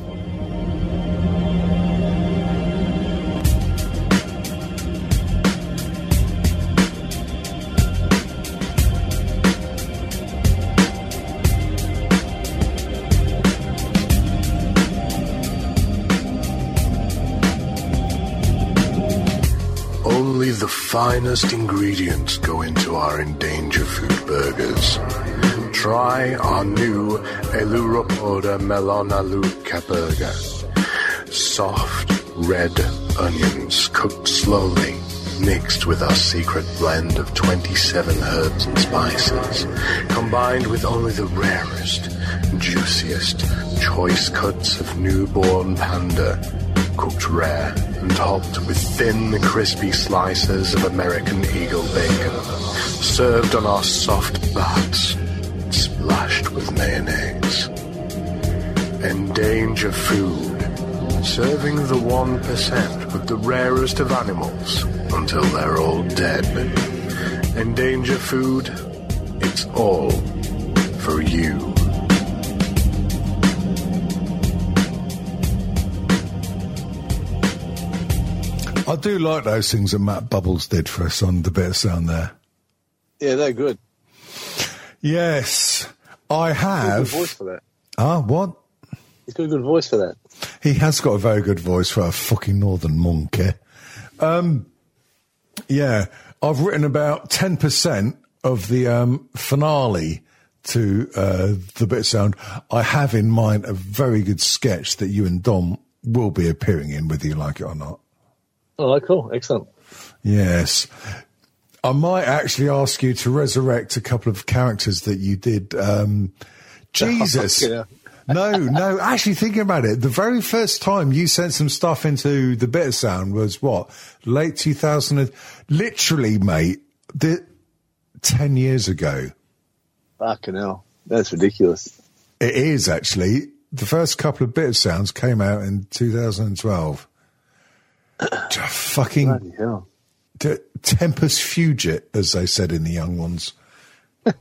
The finest ingredients go into our Endanger Food burgers. Try our new Ailuropoda Melanoleuca burger. Soft red onions cooked slowly, mixed with our secret blend of 27 herbs and spices, combined with only the rarest, juiciest, choice cuts of newborn panda, cooked rare and topped with thin, crispy slices of American Eagle bacon, served on our soft butts, splashed with mayonnaise. Endanger Food, serving the 1% with the rarest of animals until they're all dead. Endanger Food, it's all for you. I do like those things that Matt Bubbles did for us on the bit of sound there. Yeah, they're good. Yes, I Good have. voice for that. Ah, what? He's got a good voice for that. He has got a very good voice for a fucking northern monkey. Um, yeah, I've written about ten percent of the um, finale to uh, the bit of sound. I have in mind a very good sketch that you and Dom will be appearing in, whether you like it or not. Oh, cool, excellent. Yes. I might actually ask you to resurrect a couple of characters that you did. Um, Jesus. Yeah. no, no, actually thinking about it, the very first time you sent some stuff into the bit of sound was what? Late 2000, literally, mate, the, 10 years ago. Fucking hell, that's ridiculous. It is actually. The first couple of bit of sounds came out in 2012. Just fucking Bloody hell. T- Tempus fugit, as they said in the young ones.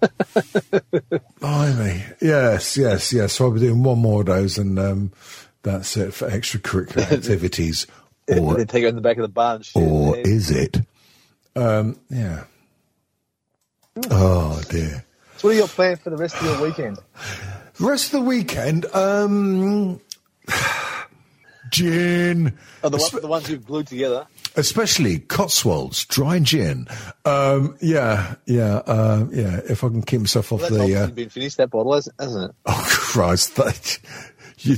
Blimey. Yes, yes, yes. So I'll be doing one more of those, and um, that's it for extracurricular activities. Or then take her in the back of the shoot or her in the head. is it? Um, yeah. Oh dear. So what are your plans for the rest of your weekend? The Rest of the weekend, um, gin. Oh, the, one, the ones you've glued together. especially Cotswolds dry gin. Um, yeah, yeah, uh, yeah. If I can keep myself off Well, that's the. Uh, been finished, that bottle, hasn't hasn't it? oh Christ! That, you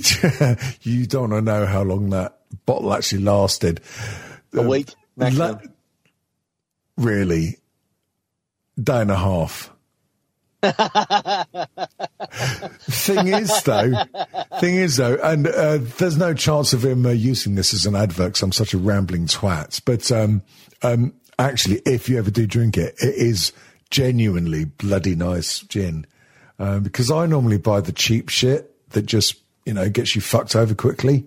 you don't want to know how long that bottle actually lasted. A week, maximum. La- really, day and a half. Thing is though, thing is though, and uh, there's no chance of him uh, using this as an advert because I'm such a rambling twat. But um, um, actually, if you ever do drink it, it is genuinely bloody nice gin. Um, because I normally buy the cheap shit that just you know gets you fucked over quickly,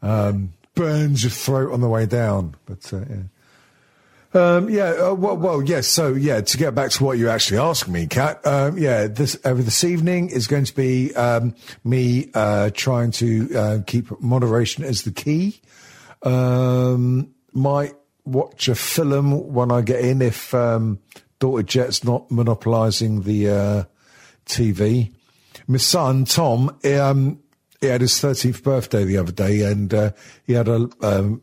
um, burns your throat on the way down. But uh, yeah. Um, yeah, uh, well, well, yes. So, yeah, to get back to what you actually asked me, Kat. Um, yeah, this over this evening is going to be um, me uh, trying to uh, keep moderation as the key. Um, might watch a film when I get in if um, Daughter Jet's not monopolising the uh, TV. My son Tom, he had his thirteenth birthday the other day, and uh, he had a,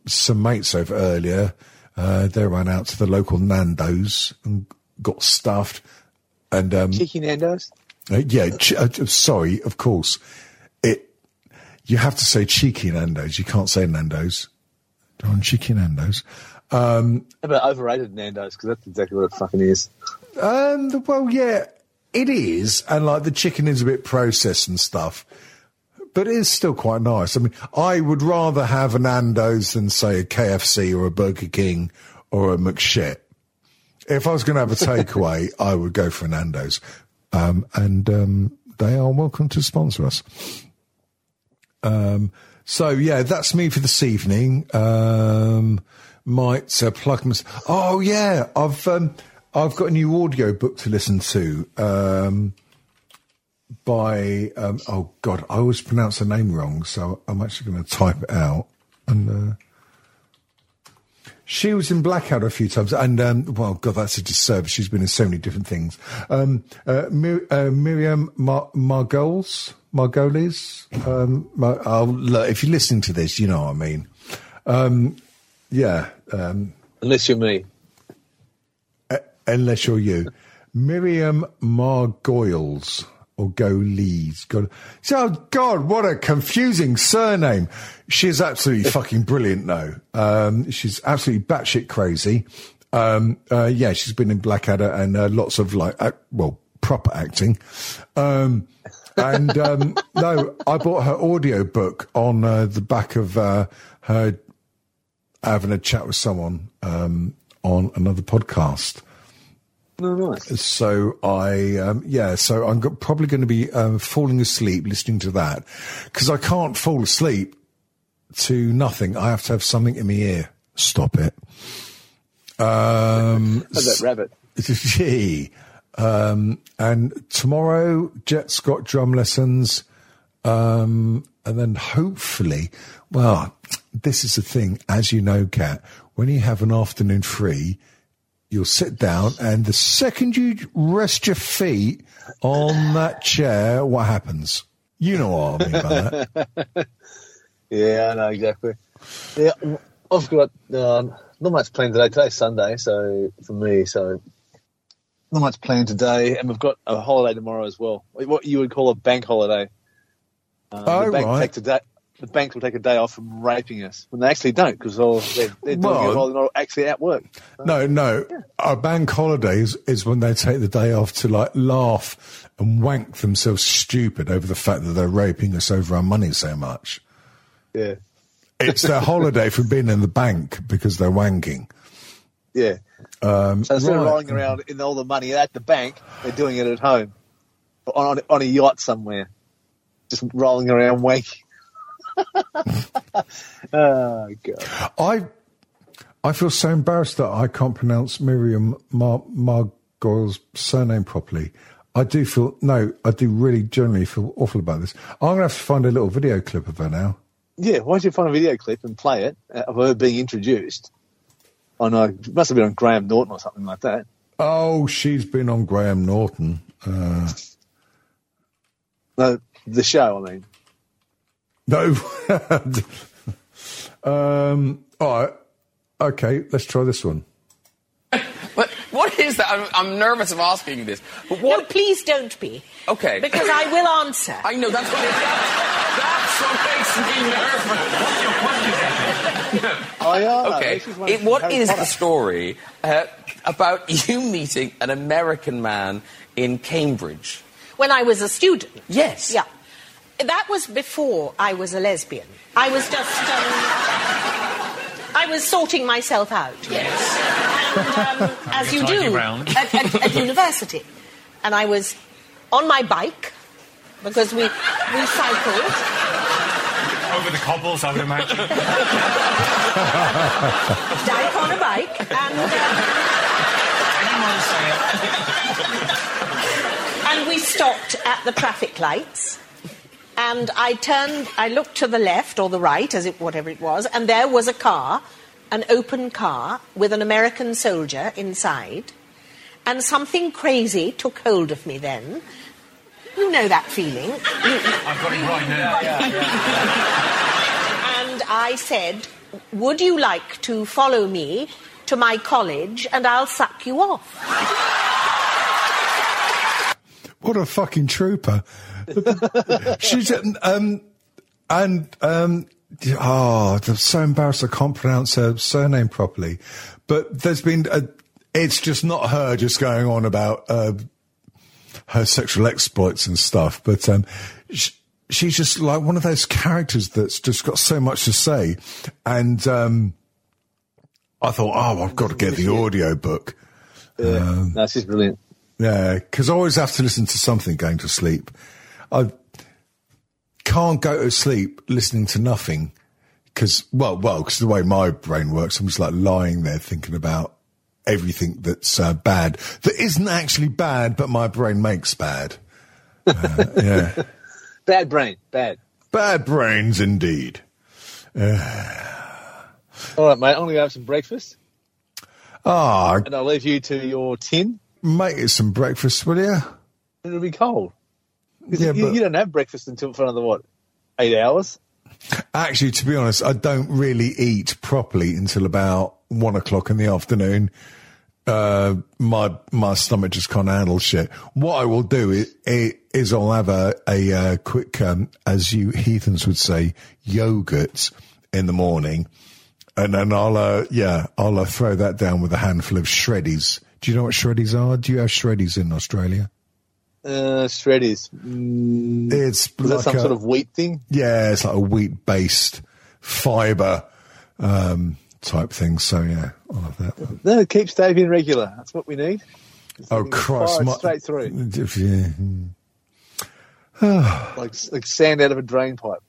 some mates over earlier. Uh, they ran out to the local Nando's and got stuffed. And um, Cheeky Nando's. uh, yeah, ch- uh, sorry, of course. It you have to say cheeky Nando's. You can't say Nando's. Don cheeky Nando's. Um, How about overrated Nando's? Because that's exactly what it fucking is. um, well, yeah, it is, and like the chicken is a bit processed and stuff, but it is still quite nice. I mean, I would rather have a Nando's than say a KFC or a Burger King or a McShit. If I was going to have a takeaway, I would go for Nando's, um, and um, they are welcome to sponsor us. Um, so yeah, that's me for this evening. Um, might uh, plug my. Oh yeah, I've um, I've got a new audio book to listen to. By um, oh god, I always pronounce her name wrong, so I'm actually going to type it out. And uh, she was in Blackadder a few times, and um, well, God, that's a disservice. She's been in so many different things. Um, uh, Mir- uh, Miriam Mar- Margolis, Margolis. Um, Mar- oh, look, if you're listening to this, you know what I mean. Um, yeah, um, Unless you're me. uh, unless you're you, Miriam Margoyles or Golees. God, oh God, what a confusing surname. She is absolutely fucking brilliant, though. Um, she's absolutely batshit crazy. Um, uh, yeah, she's been in Blackadder and uh, lots of like, act, well, proper acting. Um, and um, no, I bought her audio book on uh, the back of uh, her having a chat with someone um, on another podcast. No, nice. So I, um, yeah, so I'm probably going to be um, falling asleep listening to that because I can't fall asleep to nothing. I have to have something in my ear. Stop it. Um, that rabbit? Gee. Um, and tomorrow, Jet's got drum lessons. Um, and then hopefully, well, this is the thing, as you know, Kat, when you have an afternoon free, you'll sit down and the second you rest your feet on that chair, what happens? You know what I mean by that. Yeah, I know exactly. Yeah, I've got uh, not much planned today. Today's Sunday, so for me, so not much planned today, and we've got a holiday tomorrow as well. What you would call a bank holiday. Um, Oh, the bank right. takes a day. The banks will take a day off from raping us when they actually don't, because they're, they're doing Well- it while they're not actually at work. No, no. Our bank holidays is when they take the day off to like laugh and wank themselves stupid over the fact that they're raping us over our money so much. Yeah, It's their holiday from being in the bank because they're wanking. yeah. Um, So instead of right. rolling around in all the money at the bank, they're doing it at home, on, on, on a yacht somewhere, just rolling around wanking. oh god! I I feel so embarrassed that I can't pronounce Miriam Mar- Margoyle's surname properly. I do feel no, I do really generally feel awful about this. I'm gonna have to find a little video clip of her now. Yeah, why don't you find a video clip and play it uh, of her being introduced? I know it must have been on Graham Norton or something like that. Oh, she's been on Graham Norton. Uh, No, the show. I mean, no. um, all right. Okay, let's try this one. But what is that? I'm, I'm nervous of asking this. But what? No, please don't be. Okay. Because I will answer. I know that's what. That's what makes me nervous. oh yeah. Okay. she's one It, of what Harry is Potter. the story uh, about you meeting an American man in Cambridge? When I was a student. Yes. Yeah. That was before I was a lesbian. I was just. Um, I was sorting myself out. Yes. And, um, as you do at, at, at university. And I was on my bike because we, we cycled. Over the cobbles, I would imagine. Dyke on a bike and. Uh, and we stopped at the traffic lights. And I turned, I looked to the left or the right, as it, whatever it was, and there was a car an open car with an American soldier inside, and something crazy took hold of me then. You know that feeling. I've got it right now. and I said, Would you like to follow me to my college and I'll suck you off? What a fucking trooper. She's um and um oh, I'm so embarrassed I can't pronounce her surname properly. But there's been a, it's just not her just going on about uh, her sexual exploits and stuff, but um, sh she's just like one of those characters that's just got so much to say, and um, I thought, oh, I've got to get the audio book. Yeah, Um, that's just brilliant. yeah, because I always have to listen to something going to sleep. I can't go to sleep listening to nothing because, well, well, because the way my brain works, I'm just like lying there thinking about everything that's uh, bad that isn't actually bad, but my brain makes bad. Uh, yeah, Bad brain, bad. bad brains indeed. All right, mate. I'm going to go have some breakfast, Ah, and I'll leave you to your tin. make it some breakfast, will you? It'll be cold. Yeah, you, but- you don't have breakfast until for another what? Eight hours. Actually, to be honest, I don't really eat properly until about one o'clock in the afternoon. Uh, my my stomach just can't handle shit. What I will do is, is I'll have a a uh, quick, um, as you heathens would say, yogurt in the morning, and then I'll uh, yeah I'll uh, throw that down with a handful of shreddies. Do you know what shreddies are? Do you have shreddies in Australia? Uh, shreddies. Mm, It's is that like some a- sort of wheat thing? Yeah, it's like a wheat based fiber um, type thing. So yeah, I'll have that. No, keep Stavian regular. That's what we need. Oh Christ! my- straight through. You- hmm. Like like sand out of a drain pipe.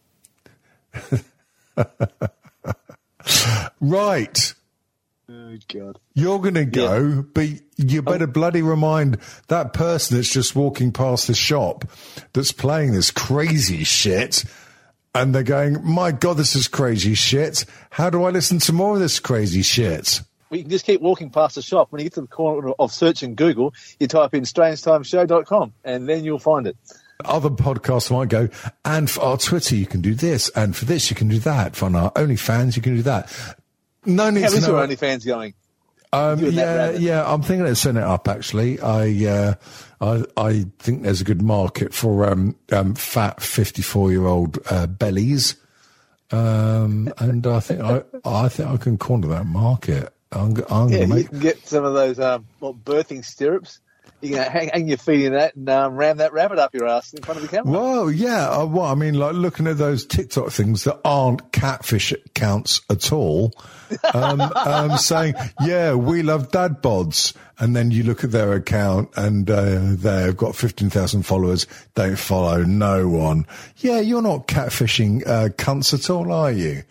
right. Oh God. You're going to go, but you better oh. bloody remind that person that's just walking past the shop that's playing this crazy shit. And they're going, my God, this is crazy shit. How do I listen to more of this crazy shit? We can just keep walking past the shop. When you get to the corner of search in Google, you type in strangetimeshow.com and then you'll find it. Other podcasts might go, and for our Twitter, you can do this, and for this, you can do that. For our OnlyFans, you can do that. No need How to is know. OnlyFans going? Um, You and that yeah, yeah. I'm thinking of setting it up. Actually, I, uh, I, I think there's a good market for um, um, fat 54 year old uh, bellies, um, and I think I, I think I can corner that market. I'm, I'm Yeah, gonna you can get some of those um, what, birthing stirrups. You can hang, hang your feet in that and um, ram that rabbit up your ass in front of the camera. Well, yeah. Uh, well, I mean, like looking at those TikTok things that aren't catfish accounts at all, um, um, saying, "Yeah, we love dad bods," and then you look at their account and uh, they've got fifteen thousand followers. Don't follow no one. Yeah, you're not catfishing uh, cunts at all, are you?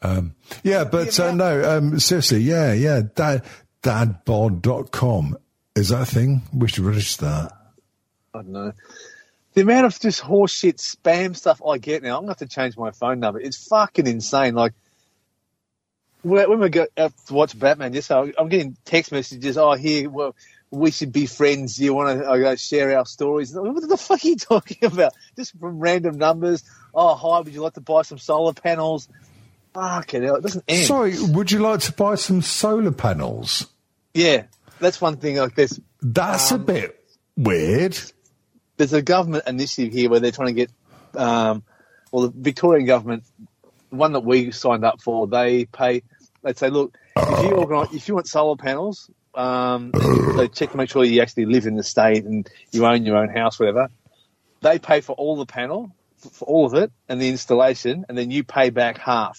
Um, yeah, but uh, no, um, seriously, yeah, yeah. Dad, dadbod.com is that a thing? We should register that. I don't know. The amount of just horseshit spam stuff I get now, I'm going to have to change my phone number. It's fucking insane. Like, when we go out to watch Batman, just so I'm getting text messages. Oh, here, well, we should be friends. Do you want to uh, share our stories? What the fuck are you talking about? Just from random numbers. Oh, hi, would you like to buy some solar panels? Fucking hell, it doesn't end. Sorry, would you like to buy some solar panels? Yeah, that's one thing. Like this, That's a bit weird. there's a government initiative here where they're trying to get, um, well, the Victorian government, the one that we signed up for, they pay. They say, look, if you organise, if you want solar panels, um, they check to make sure you actually live in the state and you own your own house, whatever. They pay for all the panel, for all of it, and the installation, and then you pay back half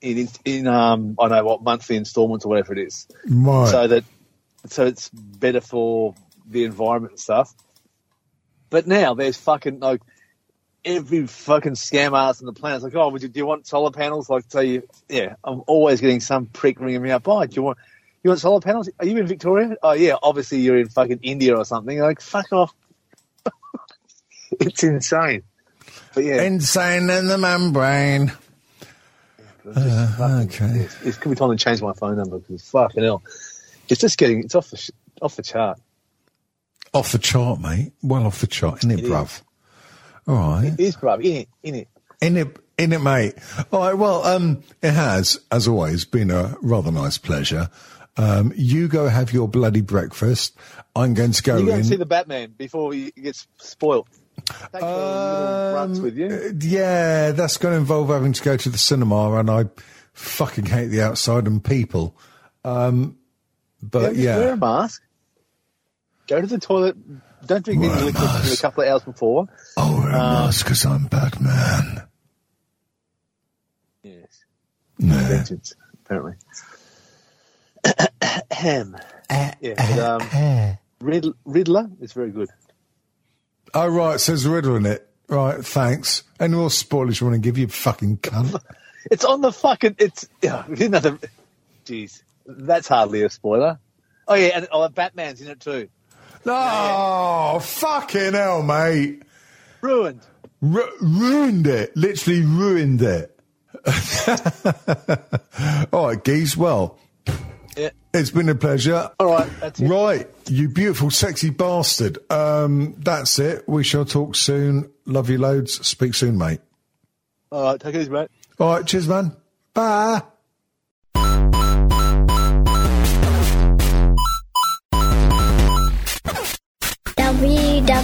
in in um, I don't know what monthly instalments or whatever it is Right. so that so it's better for the environment and stuff. But now there's fucking like every fucking scam ass on the planet. It's like, oh, would you, do you want solar panels? Like, so you, yeah, I'm always getting some prick ringing me up. Oh, do you want you want solar panels? Are you in Victoria? Oh yeah, obviously you're in fucking India or something. Like, fuck off. it's insane. But yeah, Insane in the membrane. Uh, okay. It's, it could be time to change my phone number because fucking hell, it's just getting it's off the off the chart. Off the chart, mate. Well off the chart, isn't it, It is. bruv? All right. It is, bruv. In it, in it. In it, in it, mate. All right. Well, um, it has, as always, been a rather nice pleasure. Um, you go have your bloody breakfast. I'm going to go you go and see the Batman before he gets spoiled. Take runs with you. yeah, that's going to involve having to go to the cinema, and I fucking hate the outside and people. Um, but just yeah, wear a mask. Go to the toilet. Don't drink any liquid for a couple of hours before. I'll wear a Um, mask because I'm Batman. Yes. No. Vengeance, apparently. Ham. yeah, but, um, Rid- Riddler is very good. Oh, right, it says Riddle in it. Right, thanks. Any more spoilers you want to give you, fucking cunt? It's on the fucking. It's yeah. Another. Jeez, that's hardly a spoiler. Oh yeah, and oh, Batman's in it too. Oh, fucking hell, mate. Ruined. Ru- ruined it. Literally ruined it. All right, Geese. Well, Yeah. it's been a pleasure. All right, that's it. Right, you beautiful, sexy bastard. Um, that's it. We shall talk soon. Love you loads. Speak soon, mate. All right, take it easy, mate. All right, cheers, man. Bye.